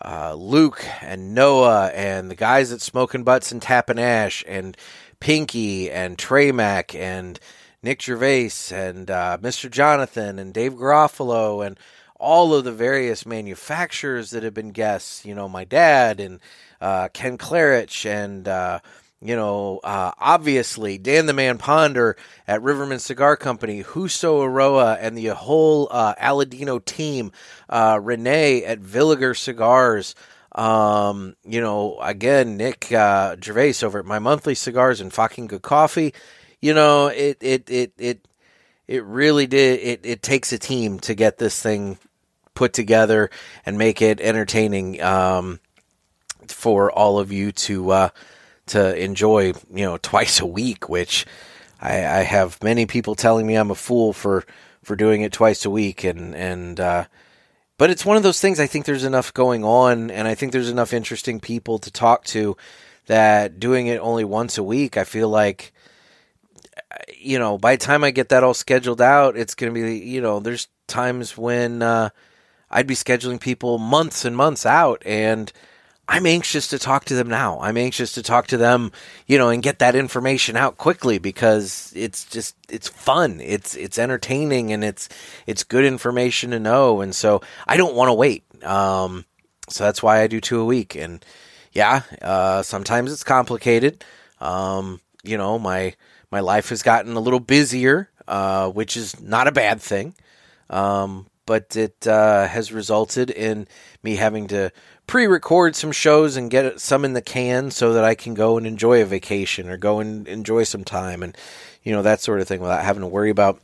uh, Luke and Noah and the guys at Smoking Butts and Tapping Ash and Pinky and Trey Mac and Nick Gervais and uh, Mr. Jonathan and Dave Garofalo and all of the various manufacturers that have been guests. You know, my dad and uh, Ken Clarich and uh, you know, uh, obviously Dan the Man Ponder at Rivermen Cigar Company, Justo Eiroa, and the whole uh, Aladino team, uh, Renee at Villiger Cigars. Um, you know, again, Nick uh, Gervais over at My Monthly Cigars and Fucking Good Coffee. You know, it it it it it really did. It it takes a team to get this thing put together and make it entertaining um, for all of you to uh, to enjoy, you know, [LAUGHS] twice a week, which I, I, have many people telling me I'm a fool for for doing it twice a week, and and uh, but it's one of those things. I think there's enough going on, and I think there's enough interesting people to talk to that doing it only once a week. I feel like you know by the time I get that all scheduled out, it's going to be you know there's times when uh, I'd be scheduling people months and months out, and I'm anxious to talk to them now. I'm anxious to talk to them, you know, and get that information out quickly because it's just it's fun. It's it's entertaining and it's it's good information to know. And so I don't want to wait. Um, so that's why I do two a week. And yeah, uh, sometimes it's complicated. Um, you know, my my life has gotten a little busier, uh, which is not a bad thing. Um, but it uh, has resulted in me having to pre-record some shows and get some in the can so that I can go and enjoy a vacation or go and enjoy some time and you know that sort of thing without having to worry about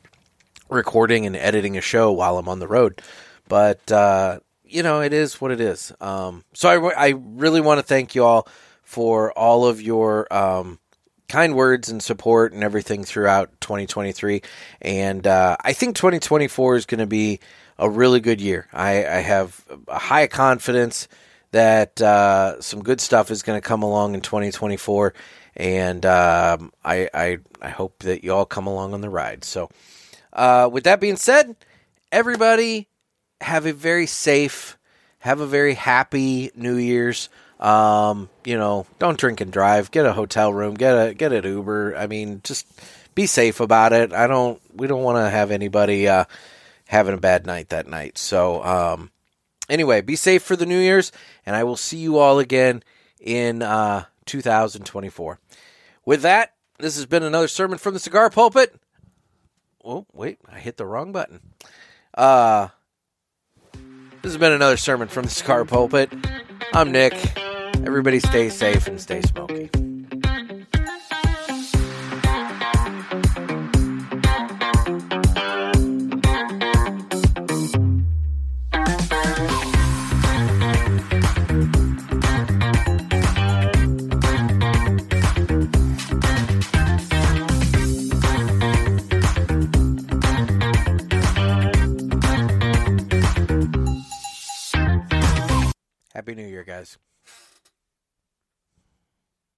recording and editing a show while I'm on the road. But uh, you know, it is what it is. Um, so I, I really want to thank you all for all of your um, kind words and support and everything throughout 2023. And uh, I think 2024 is going to be a really good year. I, I have a high confidence that uh, some good stuff is going to come along in 2024, and um, I, I, I hope that you all come along on the ride. So, uh, with that being said, everybody have a very safe, have a very happy New Year's. Um, you know, don't drink and drive. Get a hotel room. Get a get an Uber. I mean, just be safe about it. I don't. We don't want to have anybody uh, having a bad night that night. So, um, anyway, be safe for the New Year's, and I will see you all again in uh, 2024. With that, this has been another sermon from the cigar pulpit. Oh, wait, I hit the wrong button. Uh, this has been another sermon from the cigar pulpit. I'm Nick. Everybody stay safe and stay smoky. Happy New Year, guys.